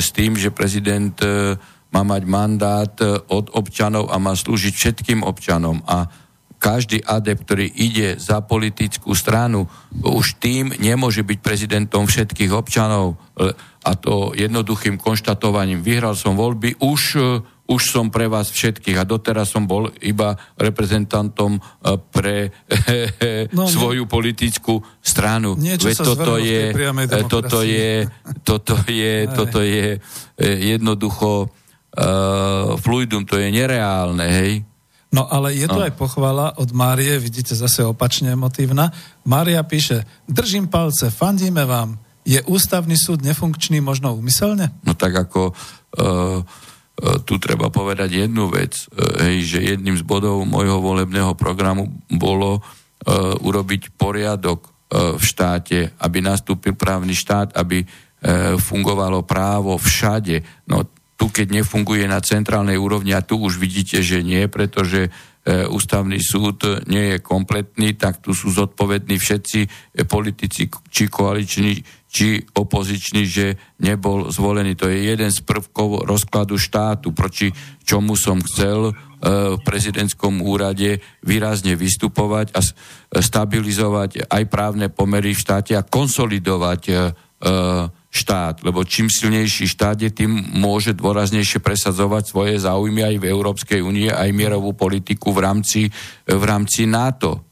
s tým, že prezident e, má mať mandát od občanov a má slúžiť všetkým občanom. A každý adept, ktorý ide za politickú stranu, už tým nemôže byť prezidentom všetkých občanov. A to jednoduchým konštatovaním. Vyhral som voľby, už už som pre vás všetkých a doteraz som bol iba reprezentantom e, pre no, svoju politickú stranu. Veď toto je, e, toto je, toto je, toto je jednoducho uh, fluidum, to je nereálne, hej? No ale je tu aj pochvala od Márie, vidíte zase opačne emotívna. Mária píše, držím palce, fandíme vám. Je ústavný súd nefunkčný možno úmyselne? No tak ako uh, E, tu treba povedať jednu vec, e, hej, že jedným z bodov môjho volebného programu bolo uh, urobiť poriadok uh, v štáte, aby nastúpil právny štát, aby uh, fungovalo právo všade. No tu, keď nefunguje na centrálnej úrovni, a tu už vidíte, že nie, pretože ústavný súd nie je kompletný, tak tu sú zodpovední všetci politici, či koaliční, či opozičný, že nebol zvolený. To je jeden z prvkov rozkladu štátu, proti čomu som chcel e, v prezidentskom úrade výrazne vystupovať a stabilizovať aj právne pomery v štáte a konsolidovať e, štát, lebo čím silnejší štát je, tým môže dôraznejšie presadzovať svoje záujmy aj v Európskej únie, aj mierovú politiku v rámci, v rámci NATO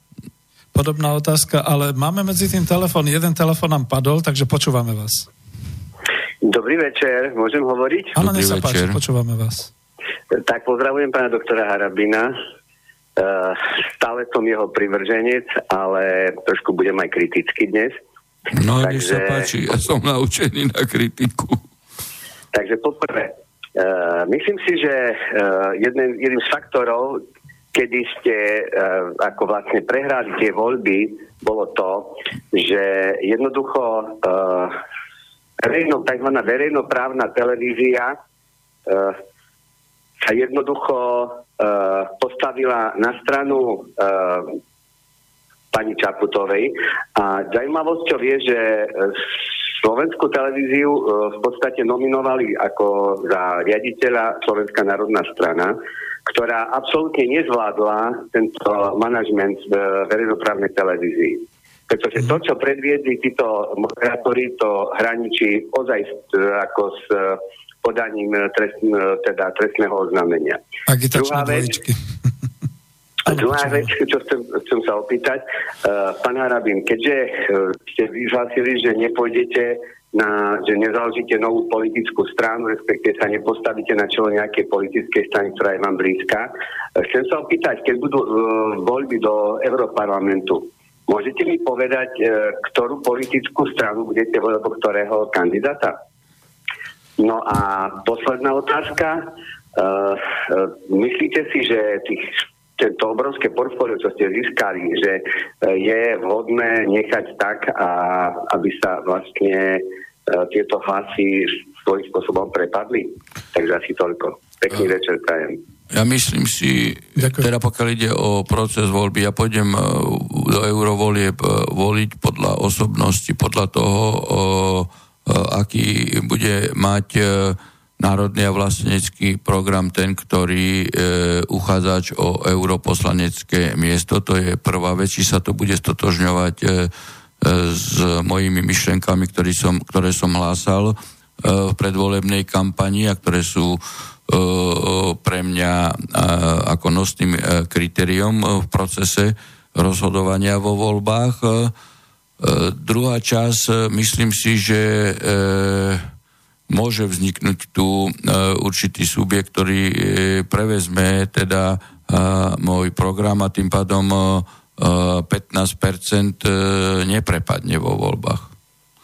podobná otázka, ale máme medzi tým telefon. Jeden telefon nám padol, takže počúvame vás. Dobrý večer, môžem hovoriť? Áno, nech sa páči, počúvame vás. Tak pozdravujem pána doktora Harabina. Uh, stále som jeho privrženec, ale trošku budem aj kriticky dnes. No, takže... nech sa páči, ja som naučený na kritiku. Takže poprvé, uh, myslím si, že uh, jeden, jedným z faktorov, kedy ste uh, ako vlastne prehrali tie voľby, bolo to, že jednoducho uh, verejno, tzv. verejnoprávna televízia uh, sa jednoducho uh, postavila na stranu uh, pani Čaputovej a zaujímavosťou je, že Slovenskú televíziu v podstate nominovali ako za riaditeľa Slovenská národná strana ktorá absolútne nezvládla tento manažment v verejnoprávnej televízii. Pretože to, čo predviedli títo moderátori, to hraničí ozaj ako s podaním trest, teda trestného oznámenia. Druhá vec, a druhá vec, čo chcem, chcem sa opýtať, uh, pán Harabin, keďže uh, ste vyhlásili, že nepôjdete na, že nezaložíte novú politickú stranu, respektíve sa nepostavíte na čelo nejakej politickej strany, ktorá je vám blízka. Chcem sa opýtať, keď budú uh, voľby do Európarlamentu, môžete mi povedať, uh, ktorú politickú stranu budete voliť, ktorého kandidáta? No a posledná otázka. uh, myslíte si, že tých tento obrovské portfólio, čo ste získali, že je vhodné nechať tak, a aby sa vlastne tieto hlasy svojím spôsobom prepadli. Takže asi toľko. Pekný uh, večer, prajem. Ja myslím si, Ďakujem. teda pokiaľ ide o proces voľby, ja pôjdem e, do eurovolieb e, voliť podľa osobnosti, podľa toho, e, aký bude mať národný a vlastenecký program ten, ktorý e, uchádzač o europoslanecké miesto. To je prvá vec, či sa to bude stotožňovať e, s mojimi myšlenkami, ktorý som, ktoré som hlásal e, v predvolebnej kampani a ktoré sú pre mňa ako nosným e, kritériom v procese rozhodovania vo voľbách. E, druhá časť, myslím si, že e, môže vzniknúť tu určitý subjekt, ktorý prevezme teda môj program a tým pádom 15% neprepadne vo voľbách.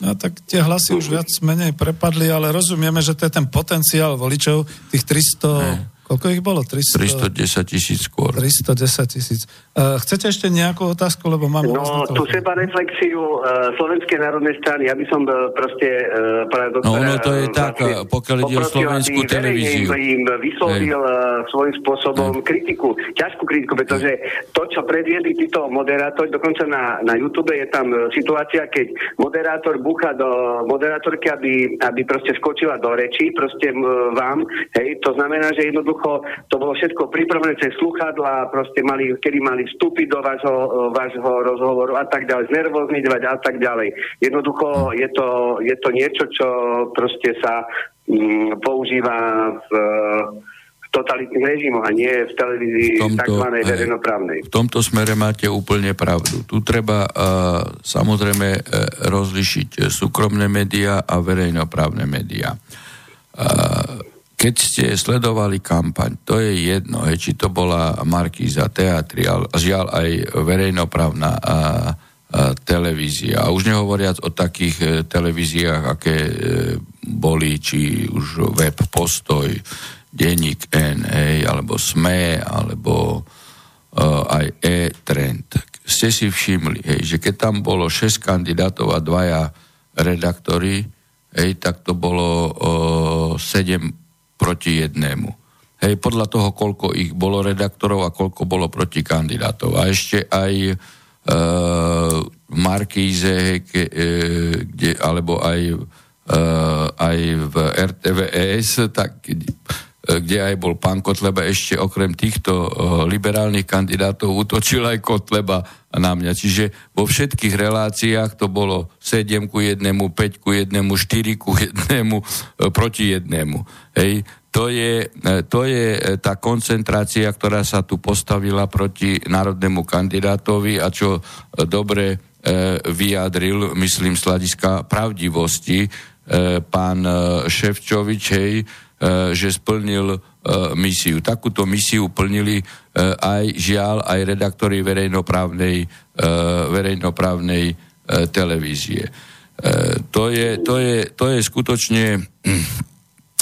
No tak tie hlasy už viac menej prepadli, ale rozumieme, že to je ten potenciál voličov, tých 300... Koľko ich bolo? 300, 310 tisíc skôr. 310 tisíc. Uh, chcete ešte nejakú otázku, lebo máme... No, tú seba reflexiu uh, Slovenskej národnej strany, ja by som uh, proste uh, práve doktora... No, no to je tak, vlastne, pokiaľ ide o slovenskú televíziu. im vyslovil uh, svojím spôsobom Hej. kritiku, ťažkú kritiku, pretože to, čo predviedli títo moderátori, dokonca na, na YouTube je tam situácia, keď moderátor búcha do moderátorky, aby, aby proste skočila do reči, proste vám, hej, to znamená, že jednoducho jednoducho to bolo všetko pripravené cez sluchadla, proste mali, kedy mali vstúpiť do vášho, vášho rozhovoru a tak ďalej, znervozniť a tak ďalej. Jednoducho je to, je to niečo, čo proste sa mm, používa v, v totalitných režimoch a nie v televízii tzv. verejnoprávnej. V tomto smere máte úplne pravdu. Tu treba uh, samozrejme uh, rozlišiť súkromné médiá a verejnoprávne médiá. Uh, keď ste sledovali kampaň, to je jedno, či to bola Markíza, teatri, ale žiaľ aj verejnoprávna a, a televízia. A už nehovoriac o takých e, televíziách, aké e, boli, či už web Postoj, Denník N, hej, alebo SME, alebo uh, aj E-Trend. Ste si všimli, hej, že keď tam bolo 6 kandidátov a dvaja redaktori, hej, tak to bolo uh, 7 proti jednému. Hej, podľa toho, koľko ich bolo redaktorov a koľko bolo proti kandidátov. A ešte aj v Markíze, ke, e, kde, alebo aj, e, aj v RTVS, tak, kde aj bol pán Kotleba, ešte okrem týchto e, liberálnych kandidátov útočil aj Kotleba na mňa. Čiže vo všetkých reláciách to bolo 7 ku 1, 5 ku 1, 4 ku 1 e, proti jednému. Hej, to je, e, to je e, tá koncentrácia, ktorá sa tu postavila proti národnému kandidátovi a čo e, dobre vyjadril, myslím, z hľadiska pravdivosti pán Ševčovič, hej, že splnil misiu. Takúto misiu plnili aj žiaľ, aj redaktori verejnoprávnej, verejnoprávnej televízie. To je, to je, to je skutočne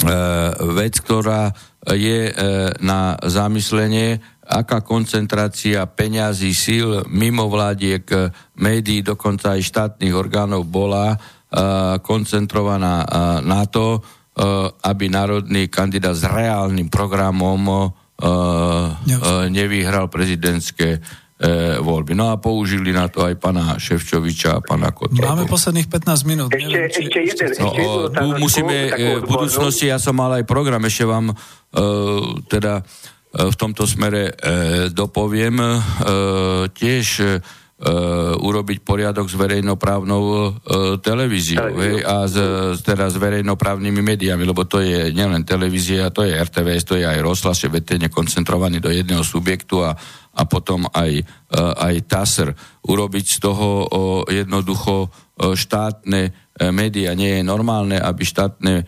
E, vec, ktorá je e, na zamyslenie, aká koncentrácia peňazí, síl, mimovládiek, médií, dokonca aj štátnych orgánov bola e, koncentrovaná na to, aby národný kandidát s reálnym programom nevyhral prezidentské voľby. No a použili na to aj pana Ševčoviča a pana Kotlova. Máme posledných 15 minút. Ešte, Neviem, či, ešte jeden. No, ešte jednu tu musíme, v budúcnosti, ja som mal aj program, ešte vám e, teda e, v tomto smere e, dopoviem. E, tiež Uh, urobiť poriadok s verejnoprávnou uh, televíziou hej, a s, teda s verejnoprávnymi médiami, lebo to je nielen televízia, to je RTVS, to je aj rozhlas, je koncentrovaný do jedného subjektu a a potom aj, e, aj TASR. Urobiť z toho jednoducho štátne e, médiá. Nie je normálne, aby štátne e,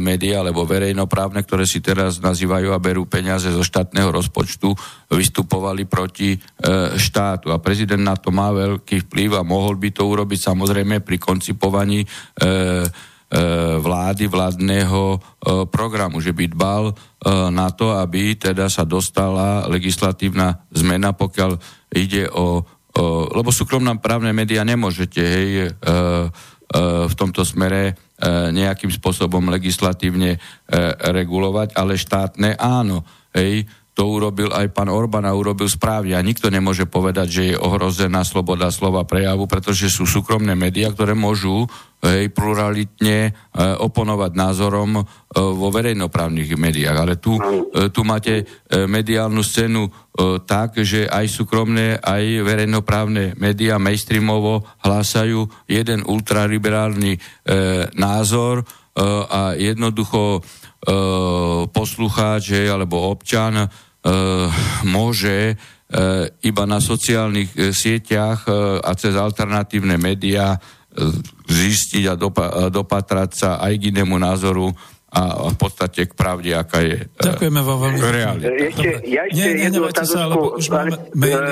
médiá alebo verejnoprávne, ktoré si teraz nazývajú a berú peniaze zo štátneho rozpočtu, vystupovali proti štátu. A prezident na to má veľký vplyv a mohol by to urobiť samozrejme pri koncipovaní vlády, vládneho programu, že by dbal na to, aby teda sa dostala legislatívna zmena, pokiaľ ide o, o lebo súkromná právne médiá nemôžete, hej, v tomto smere nejakým spôsobom legislatívne regulovať, ale štátne áno. Hej, to urobil aj pán Orbán a urobil správne. A nikto nemôže povedať, že je ohrozená sloboda slova prejavu, pretože sú súkromné médiá, ktoré môžu hej, pluralitne e, oponovať názorom e, vo verejnoprávnych médiách. Ale tu, e, tu máte e, mediálnu scénu e, tak, že aj súkromné, aj verejnoprávne médiá mainstreamovo hlásajú jeden ultraliberálny e, názor e, a jednoducho E, poslucháč alebo občan e, môže e, iba na sociálnych sieťach a cez alternatívne médiá zistiť a dopatrať sa aj k inému názoru a v podstate k pravde, aká je Ďakujeme vám veľmi. Realita. Ešte, ja ešte nie, jednu otázku.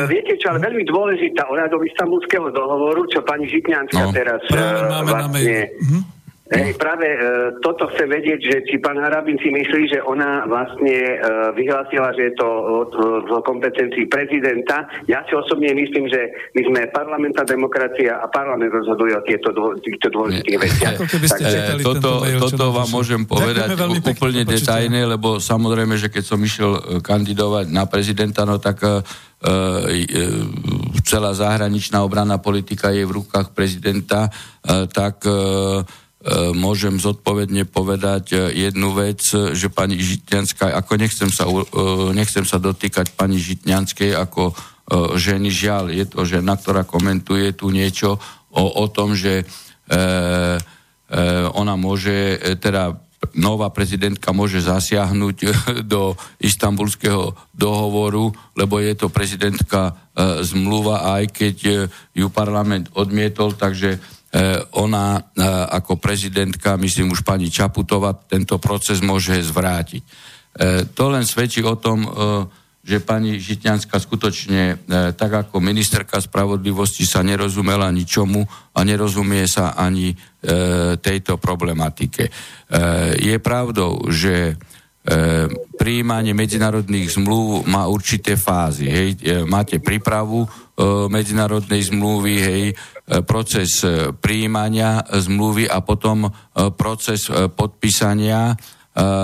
Viete čo, ale veľmi dôležitá ohľadom istambulského dohovoru, čo pani Žitňanská no. teraz vlastne... Uh-huh Hej, práve e, toto chce vedieť, že či pán Harabin si myslí, že ona vlastne e, vyhlásila, že je to v kompetencii prezidenta. Ja si osobne myslím, že my sme parlamentná demokracia a parlament rozhoduje o tieto, týchto dôležitých veciach. Takže... Toto, toto vám môžem povedať úplne detajne, lebo samozrejme, že keď som išiel e, kandidovať na prezidenta, no tak e, e, celá zahraničná obranná politika je v rukách prezidenta, e, tak e, E, môžem zodpovedne povedať e, jednu vec, že pani Žitňanská, ako nechcem sa, e, nechcem sa dotýkať pani Žitňanskej ako ženy, žiaľ, je to žena, ktorá komentuje tu niečo o, o tom, že ona môže, teda nová prezidentka môže zasiahnuť do istambulského dohovoru, lebo je to prezidentka e, zmluva, aj keď ju parlament odmietol, takže ona e, ako prezidentka, myslím už pani Čaputová, tento proces môže zvrátiť. E, to len svedčí o tom, že pani Žitňanská skutočne, tak ako ministerka spravodlivosti sa nerozumela ničomu a nerozumie sa ani tejto problematike. Je pravdou, že príjmanie medzinárodných zmluv má určité fázy. Hej. Máte prípravu medzinárodnej zmluvy, hej, E, proces e, príjmania zmluvy a potom e, proces podpísania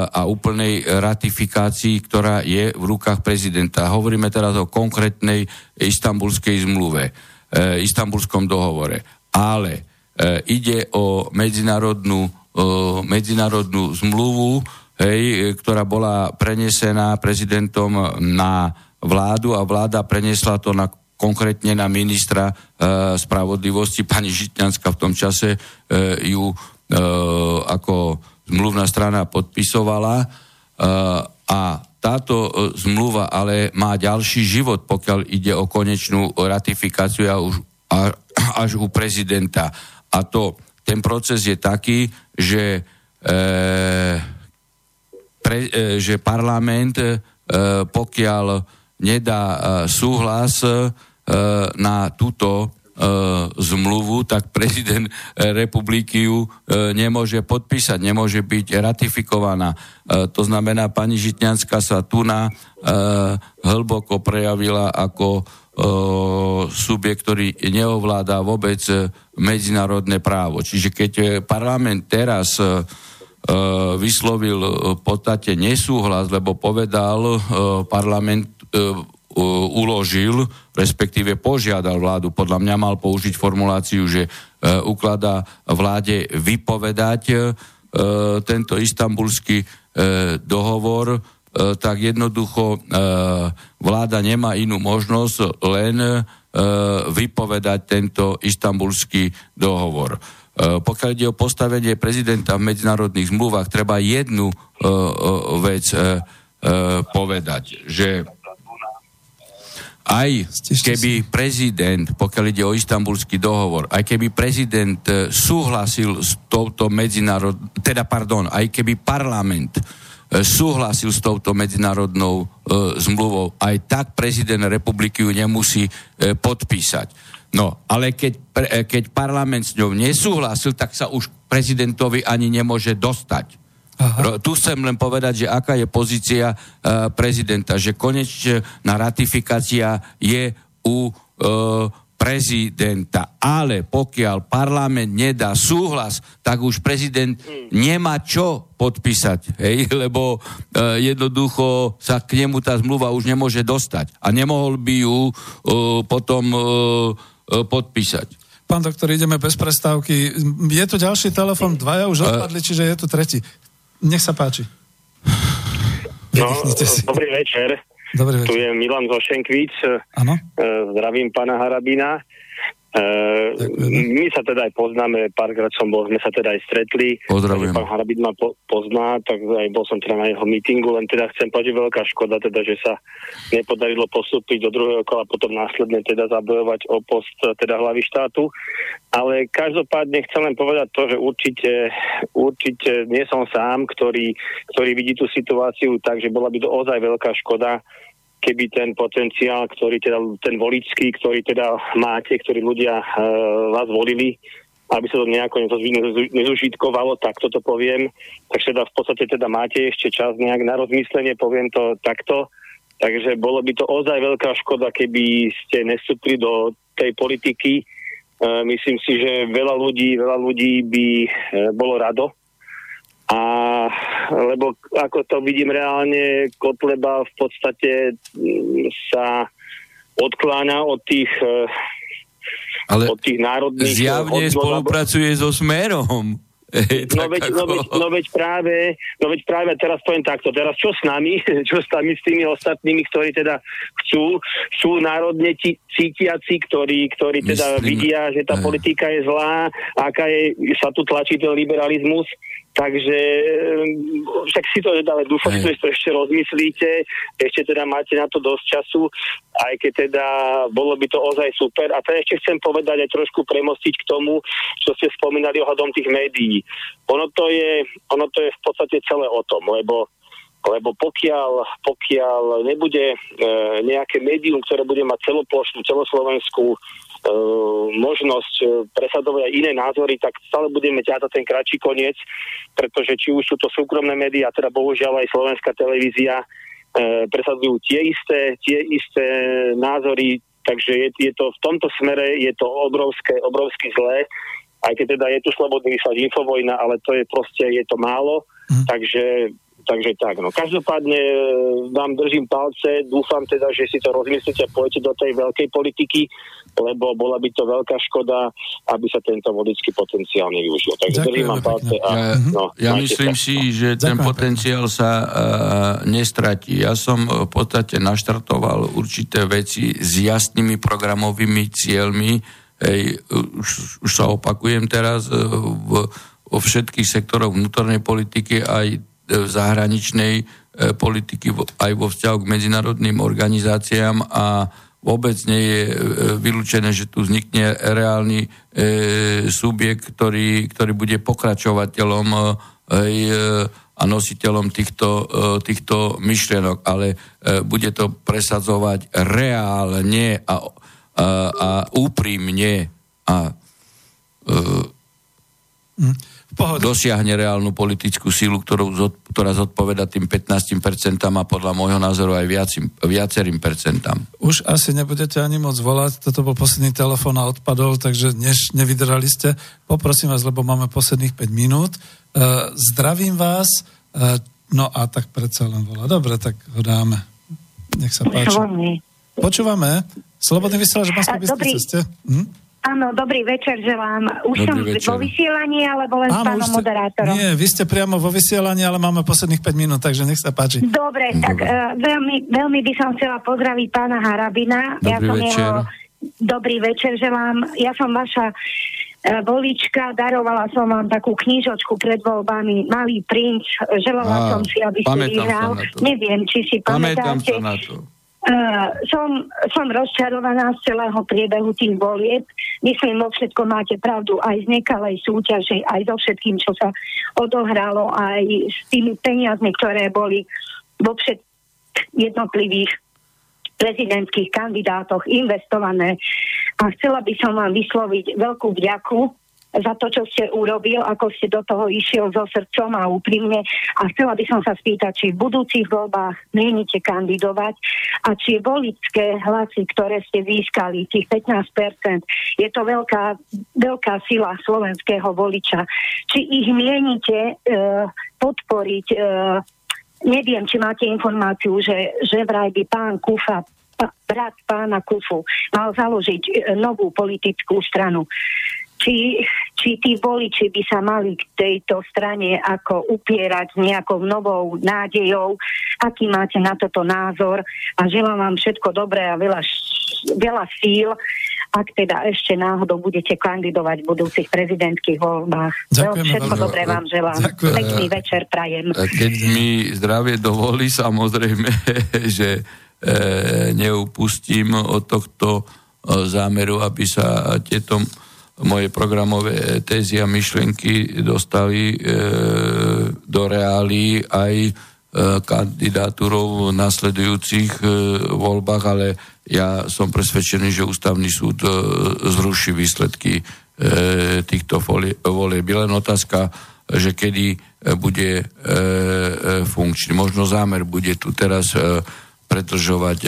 a úplnej ratifikácii, ktorá je v rukách prezidenta. Hovoríme teraz o konkrétnej istambulskej zmluve, istambulskom dohovore. Ale ide o medzinárodnú, medzinárodnú zmluvu, hej, ktorá bola prenesená prezidentom na vládu a vláda prenesla to na konkrétne na ministra e, spravodlivosti. Pani Žitňanská v tom čase e, ju e, ako zmluvná strana podpisovala e, a táto e, zmluva ale má ďalší život, pokiaľ ide o konečnú ratifikáciu a už, a, až u prezidenta. A to, ten proces je taký, že, e, pre, e, že parlament, e, pokiaľ nedá e, súhlas e, na túto e, zmluvu, tak prezident republiky ju nemôže podpísať, nemôže byť ratifikovaná. To znamená, pani Žitňanská sa tu na hlboko prejavila ako subjekt, ktorý neovláda vôbec medzinárodné právo. Čiže keď parlament teraz vyslovil v podstate nesúhlas, lebo povedal parlament uložil, respektíve požiadal vládu, podľa mňa mal použiť formuláciu, že e, ukladá vláde vypovedať e, tento istambulský dohovor, tak jednoducho vláda nemá inú možnosť len vypovedať tento istambulský dohovor. Pokiaľ ide o postavenie prezidenta v medzinárodných zmluvách, treba jednu vec povedať, že aj keby prezident, pokiaľ ide o istambulský dohovor, aj keby prezident e, súhlasil s touto medzinárod... teda pardon, aj keby parlament e, súhlasil s touto medzinárodnou e, zmluvou, aj tak prezident republiky ju nemusí podpísať. No, ale keď, keď parlament s ňou nesúhlasil, tak sa už prezidentovi ani nemôže dostať. Aha. Tu chcem len povedať, že aká je pozícia uh, prezidenta, že konečná ratifikácia je u uh, prezidenta. Ale pokiaľ parlament nedá súhlas, tak už prezident nemá čo podpísať, hej? lebo uh, jednoducho sa k nemu tá zmluva už nemôže dostať a nemohol by ju uh, potom uh, uh, podpísať. Pán doktor, ideme bez prestávky. Je tu ďalší telefon, dvaja už odpadli, čiže je tu tretí. Nech sa páči. No, dobrý večer. Dobrý večer. Tu je Milan Zošenkvíc. Áno. Zdravím pána Harabina. My sa teda aj poznáme, párkrát som bol, sme sa teda aj stretli. Pozdravujem. Pán Harabin ma po, pozná, tak aj bol som teda na jeho mítingu, len teda chcem povedať, veľká škoda teda, že sa nepodarilo postúpiť do druhého kola, potom následne teda zabojovať o post teda hlavy štátu. Ale každopádne chcem len povedať to, že určite, určite nie som sám, ktorý, ktorý vidí tú situáciu tak, že bola by to ozaj veľká škoda, keby ten potenciál, ktorý teda, ten voličský, ktorý teda máte, ktorí ľudia e, vás volili, aby sa to nejako nezužitkovalo, tak toto poviem. Takže teda v podstate teda máte ešte čas nejak na rozmyslenie, poviem to takto. Takže bolo by to ozaj veľká škoda, keby ste nestúpili do tej politiky. E, myslím si, že veľa ľudí, veľa ľudí by e, bolo rado, a lebo ako to vidím reálne, Kotleba v podstate mm, sa odkláňa od tých e, ale od tých národných... Zjavne od, spolupracuje so Smerom. no, veď, no, veď, no veď práve, no veď práve teraz poviem takto, teraz čo s nami, čo s nami s tými ostatnými, ktorí teda chcú, sú národne cítiaci, ktorí, ktorí teda Myslím, vidia, že tá politika je zlá, aká je, sa tu tlačí ten liberalizmus, Takže ehm, však si to ale dúfam, že to ešte rozmyslíte, ešte teda máte na to dosť času, aj keď teda bolo by to ozaj super. A teda ešte chcem povedať aj trošku premostiť k tomu, čo ste spomínali ohľadom tých médií. Ono to je, ono to je v podstate celé o tom, lebo lebo pokiaľ, pokiaľ nebude e, nejaké médium, ktoré bude mať celoplošnú, celoslovenskú E, možnosť e, presadovať aj iné názory, tak stále budeme ťahať ten kratší koniec, pretože či už sú to súkromné médiá, teda bohužiaľ aj slovenská televízia, e, presadzujú tie isté, tie isté názory, takže je, je to v tomto smere je to obrovské, obrovské zlé, aj keď teda je tu slobodný vyslať infovojna, ale to je proste, je to málo, mm. takže takže tak. No. Každopádne e, vám držím palce, dúfam teda, že si to rozmyslíte a pôjdete do tej veľkej politiky, lebo bola by to veľká škoda, aby sa tento vodický potenciál nevyužil. Takže Ďakujem, držím vám palce. A, ja, no, ja myslím sa. si, že Ďakujem, ten potenciál sa uh, nestratí. Ja som v podstate naštartoval určité veci s jasnými programovými cieľmi. Hej, už, už sa opakujem teraz v, vo všetkých sektoroch vnútornej politiky aj zahraničnej e, politiky aj vo vzťahu k medzinárodným organizáciám a vôbec nie je e, vylúčené, že tu vznikne reálny e, subjekt, ktorý, ktorý bude pokračovateľom e, a nositeľom týchto, e, týchto myšlienok, ale e, bude to presadzovať reálne a, a, a úprimne a e, mm Pohoda. dosiahne reálnu politickú sílu, ktorú, ktorá zodpoveda tým 15% a podľa môjho názoru aj viacim, viacerým percentám. Už asi nebudete ani môcť volať, toto bol posledný telefón a odpadol, takže než nevydržali ste, poprosím vás, lebo máme posledných 5 minút. Uh, zdravím vás, uh, no a tak predsa len volá. Dobre, tak ho dáme. Nech sa páči. Počúvame. Slobodný vysielač Bystrice ste? Hm? Áno, dobrý večer želám. Už dobrý som večer. vo vysielaní, alebo len Áno, s pánom ste, moderátorom? Nie, vy ste priamo vo vysielaní, ale máme posledných 5 minút, takže nech sa páči. Dobre, Dobre. tak uh, veľmi, veľmi by som chcela pozdraviť pána Harabina. Dobrý ja som večer. Jeho, dobrý večer želám. Ja som vaša uh, volička, darovala som vám takú knižočku pred voľbami, Malý princ, želala som si, aby ste vyhral. Neviem, či si pamätáte. Pamätám sa na to. Uh, som, som rozčarovaná z celého priebehu tých volieb. Myslím, vo všetko máte pravdu aj z nekalej súťaže, aj so všetkým, čo sa odohralo, aj s tými peniazmi, ktoré boli vo všetkých jednotlivých prezidentských kandidátoch investované. A chcela by som vám vysloviť veľkú vďaku za to, čo ste urobil, ako ste do toho išiel so srdcom a úprimne. A chcela by som sa spýtať, či v budúcich voľbách mienite kandidovať a či voličské hlasy, ktoré ste získali, tých 15%, je to veľká, veľká sila slovenského voliča. Či ich mienite e, podporiť e, neviem, či máte informáciu, že, že vraj by pán Kufa, brat pána Kufu, mal založiť e, novú politickú stranu. Či, či tí voliči by sa mali k tejto strane ako upierať nejakou novou nádejou, aký máte na toto názor a želám vám všetko dobré a veľa, veľa síl ak teda ešte náhodou budete kandidovať v budúcich prezidentských voľbách. Ďakujem Všetko veľmi. dobré vám želám. Ďakujem. Pekný večer prajem. Keď mi zdravie dovolí, samozrejme, že e, neupustím od tohto e, zámeru, aby sa tieto moje programové tézy a myšlienky dostali e, do reálí aj e, kandidatúrov v nasledujúcich e, voľbách, ale ja som presvedčený, že ústavný súd e, zruší výsledky e, týchto volieb. Len otázka, že kedy e, bude funkčný. Možno zámer bude tu teraz predržovať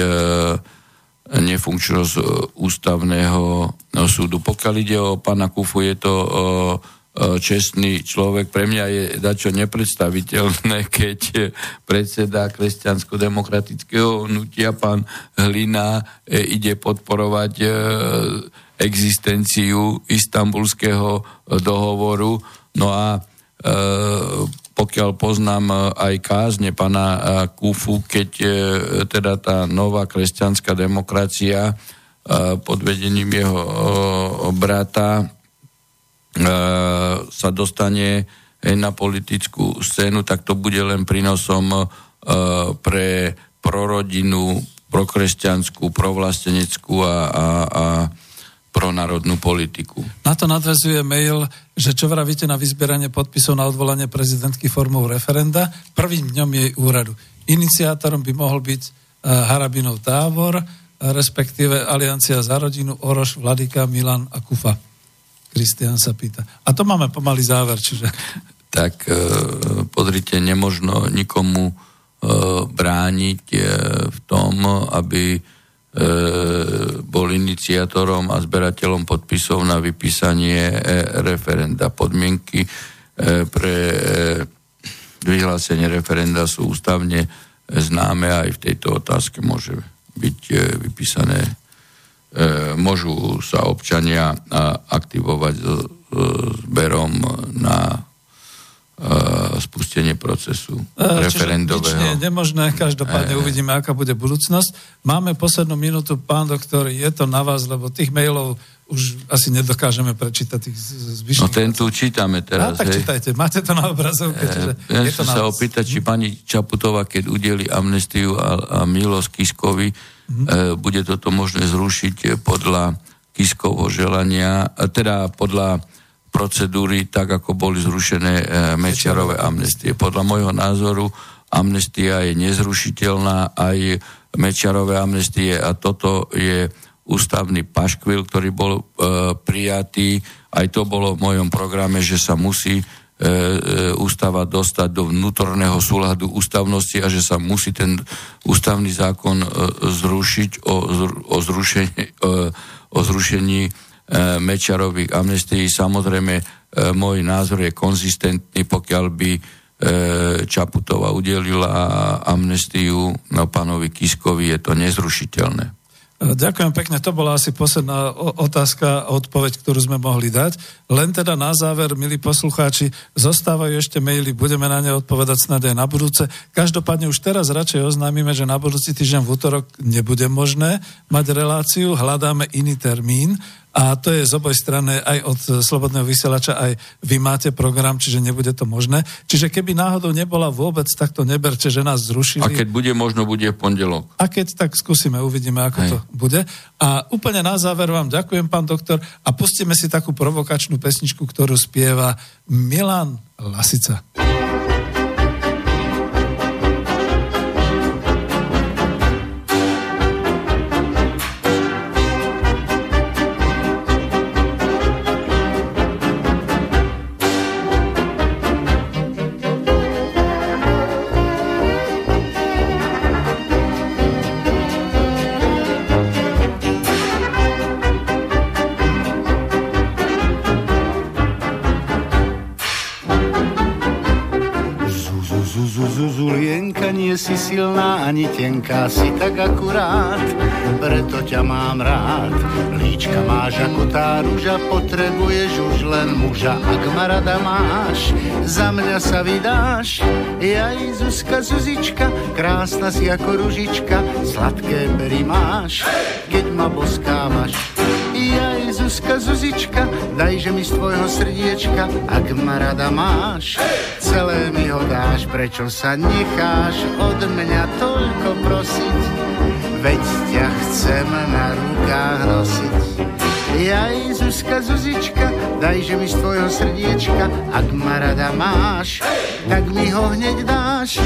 nefunkčnosť ústavného súdu. Pokiaľ ide o pána Kufu, je to E, čestný človek. Pre mňa je dačo nepredstaviteľné, keď predseda kresťansko-demokratického hnutia pán Hlina e, ide podporovať e, existenciu istambulského dohovoru. No a pokiaľ poznám aj kázne pana Kufu, keď teda tá nová kresťanská demokracia pod vedením jeho brata E, sa dostane na politickú scénu, tak to bude len prínosom e, pre prorodinu, prokresťanskú, provlasteneckú a, a, a pronárodnú politiku. Na to nadvezuje mail, že čo vravíte na vyzbieranie podpisov na odvolanie prezidentky formou referenda prvým dňom jej úradu. Iniciátorom by mohol byť uh, Harabinov tábor, respektíve Aliancia za rodinu, Oroš, Vladika, Milan a Kufa. Kristian sa pýta. A to máme pomaly záver, čiže... Tak e, podrite, nemožno nikomu e, brániť v tom, aby bol iniciátorom a zberateľom podpisov na vypísanie e, referenda. Podmienky e, pre e, vyhlásenie referenda sú ústavne známe aj v tejto otázke môže byť e, vypísané E, môžu sa občania aktivovať s zberom na e, spustenie procesu e, referendového. Nič nie je nemožné, každopádne e, uvidíme, aká bude budúcnosť. Máme poslednú minútu, pán doktor, je to na vás, lebo tých mailov už asi nedokážeme prečítať tých zvyšných. No ten tu čítame teraz. A, tak hej. čítajte, máte to na obrazovke. Čiže ja je to sa opýtať, či pani Čaputová, keď udeli amnestiu a, a milosť Kiskovi, Mm-hmm. Bude toto možné zrušiť podľa Kiskovho želania, teda podľa procedúry, tak ako boli zrušené e, Mečiarové amnestie. Podľa môjho názoru amnestia je nezrušiteľná, aj Mečiarové amnestie a toto je ústavný paškvil, ktorý bol e, prijatý. Aj to bolo v mojom programe, že sa musí E, e, ústava dostať do vnútorného súľadu ústavnosti a že sa musí ten ústavný zákon e, zrušiť o, o zrušení, o zrušení Mečarových amnestií. Samozrejme, môj názor je konzistentný, pokiaľ by Čaputová udelila amnestiu no, pánovi Kiskovi, je to nezrušiteľné. Ďakujem pekne, to bola asi posledná otázka a odpoveď, ktorú sme mohli dať. Len teda na záver, milí poslucháči, zostávajú ešte maily, budeme na ne odpovedať snad aj na budúce. Každopádne už teraz radšej oznámime, že na budúci týždeň v útorok nebude možné mať reláciu, hľadáme iný termín a to je z oboj strany aj od Slobodného vysielača, aj vy máte program, čiže nebude to možné. Čiže keby náhodou nebola vôbec, tak to neberte, že nás zrušili. A keď bude možno, bude v pondelok. A keď, tak skúsime, uvidíme, ako Hej. to bude. A úplne na záver vám ďakujem, pán doktor, a pustíme si takú provokačnú pesničku, ktorú spieva Milan Lasica. Si silná ani tenká, si tak akurát, preto ťa mám rád. Líčka máš ako tá rúža, potrebuješ už len muža, ak ma rada máš, za mňa sa vydáš. Ja i Zuzka, Zuzička, krásna si ako ružička, sladké pery máš, keď ma boskávaš. Zuzka, Zuzička, dajže mi z tvojho srdiečka, ak ma rada máš, celé mi ho dáš, prečo sa necháš od mňa toľko prosiť, veď ťa chcem na rukách nosiť. Ja i Zuzka, Zuzička, dajže mi z tvojho srdiečka, ak ma rada máš, tak mi ho hneď dáš.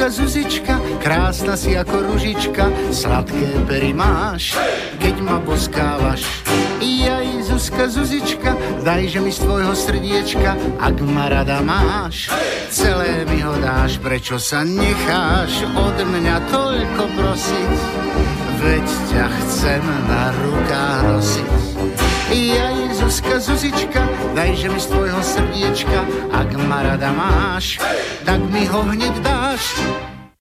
Zuzka, Zuzička, krásna si ako ružička, sladké pery máš, keď ma boskávaš. Jaj, Zuzka, Zuzička, dajže mi z tvojho srdiečka, ak ma rada máš, celé mi ho dáš, prečo sa necháš od mňa toľko prosiť, veď ťa chcem na rukách nosiť. Jaj, Zuzka, Zuzička, dajže mi z tvojho srdiečka, ak ma rada máš, tak mi ho hneď dáš.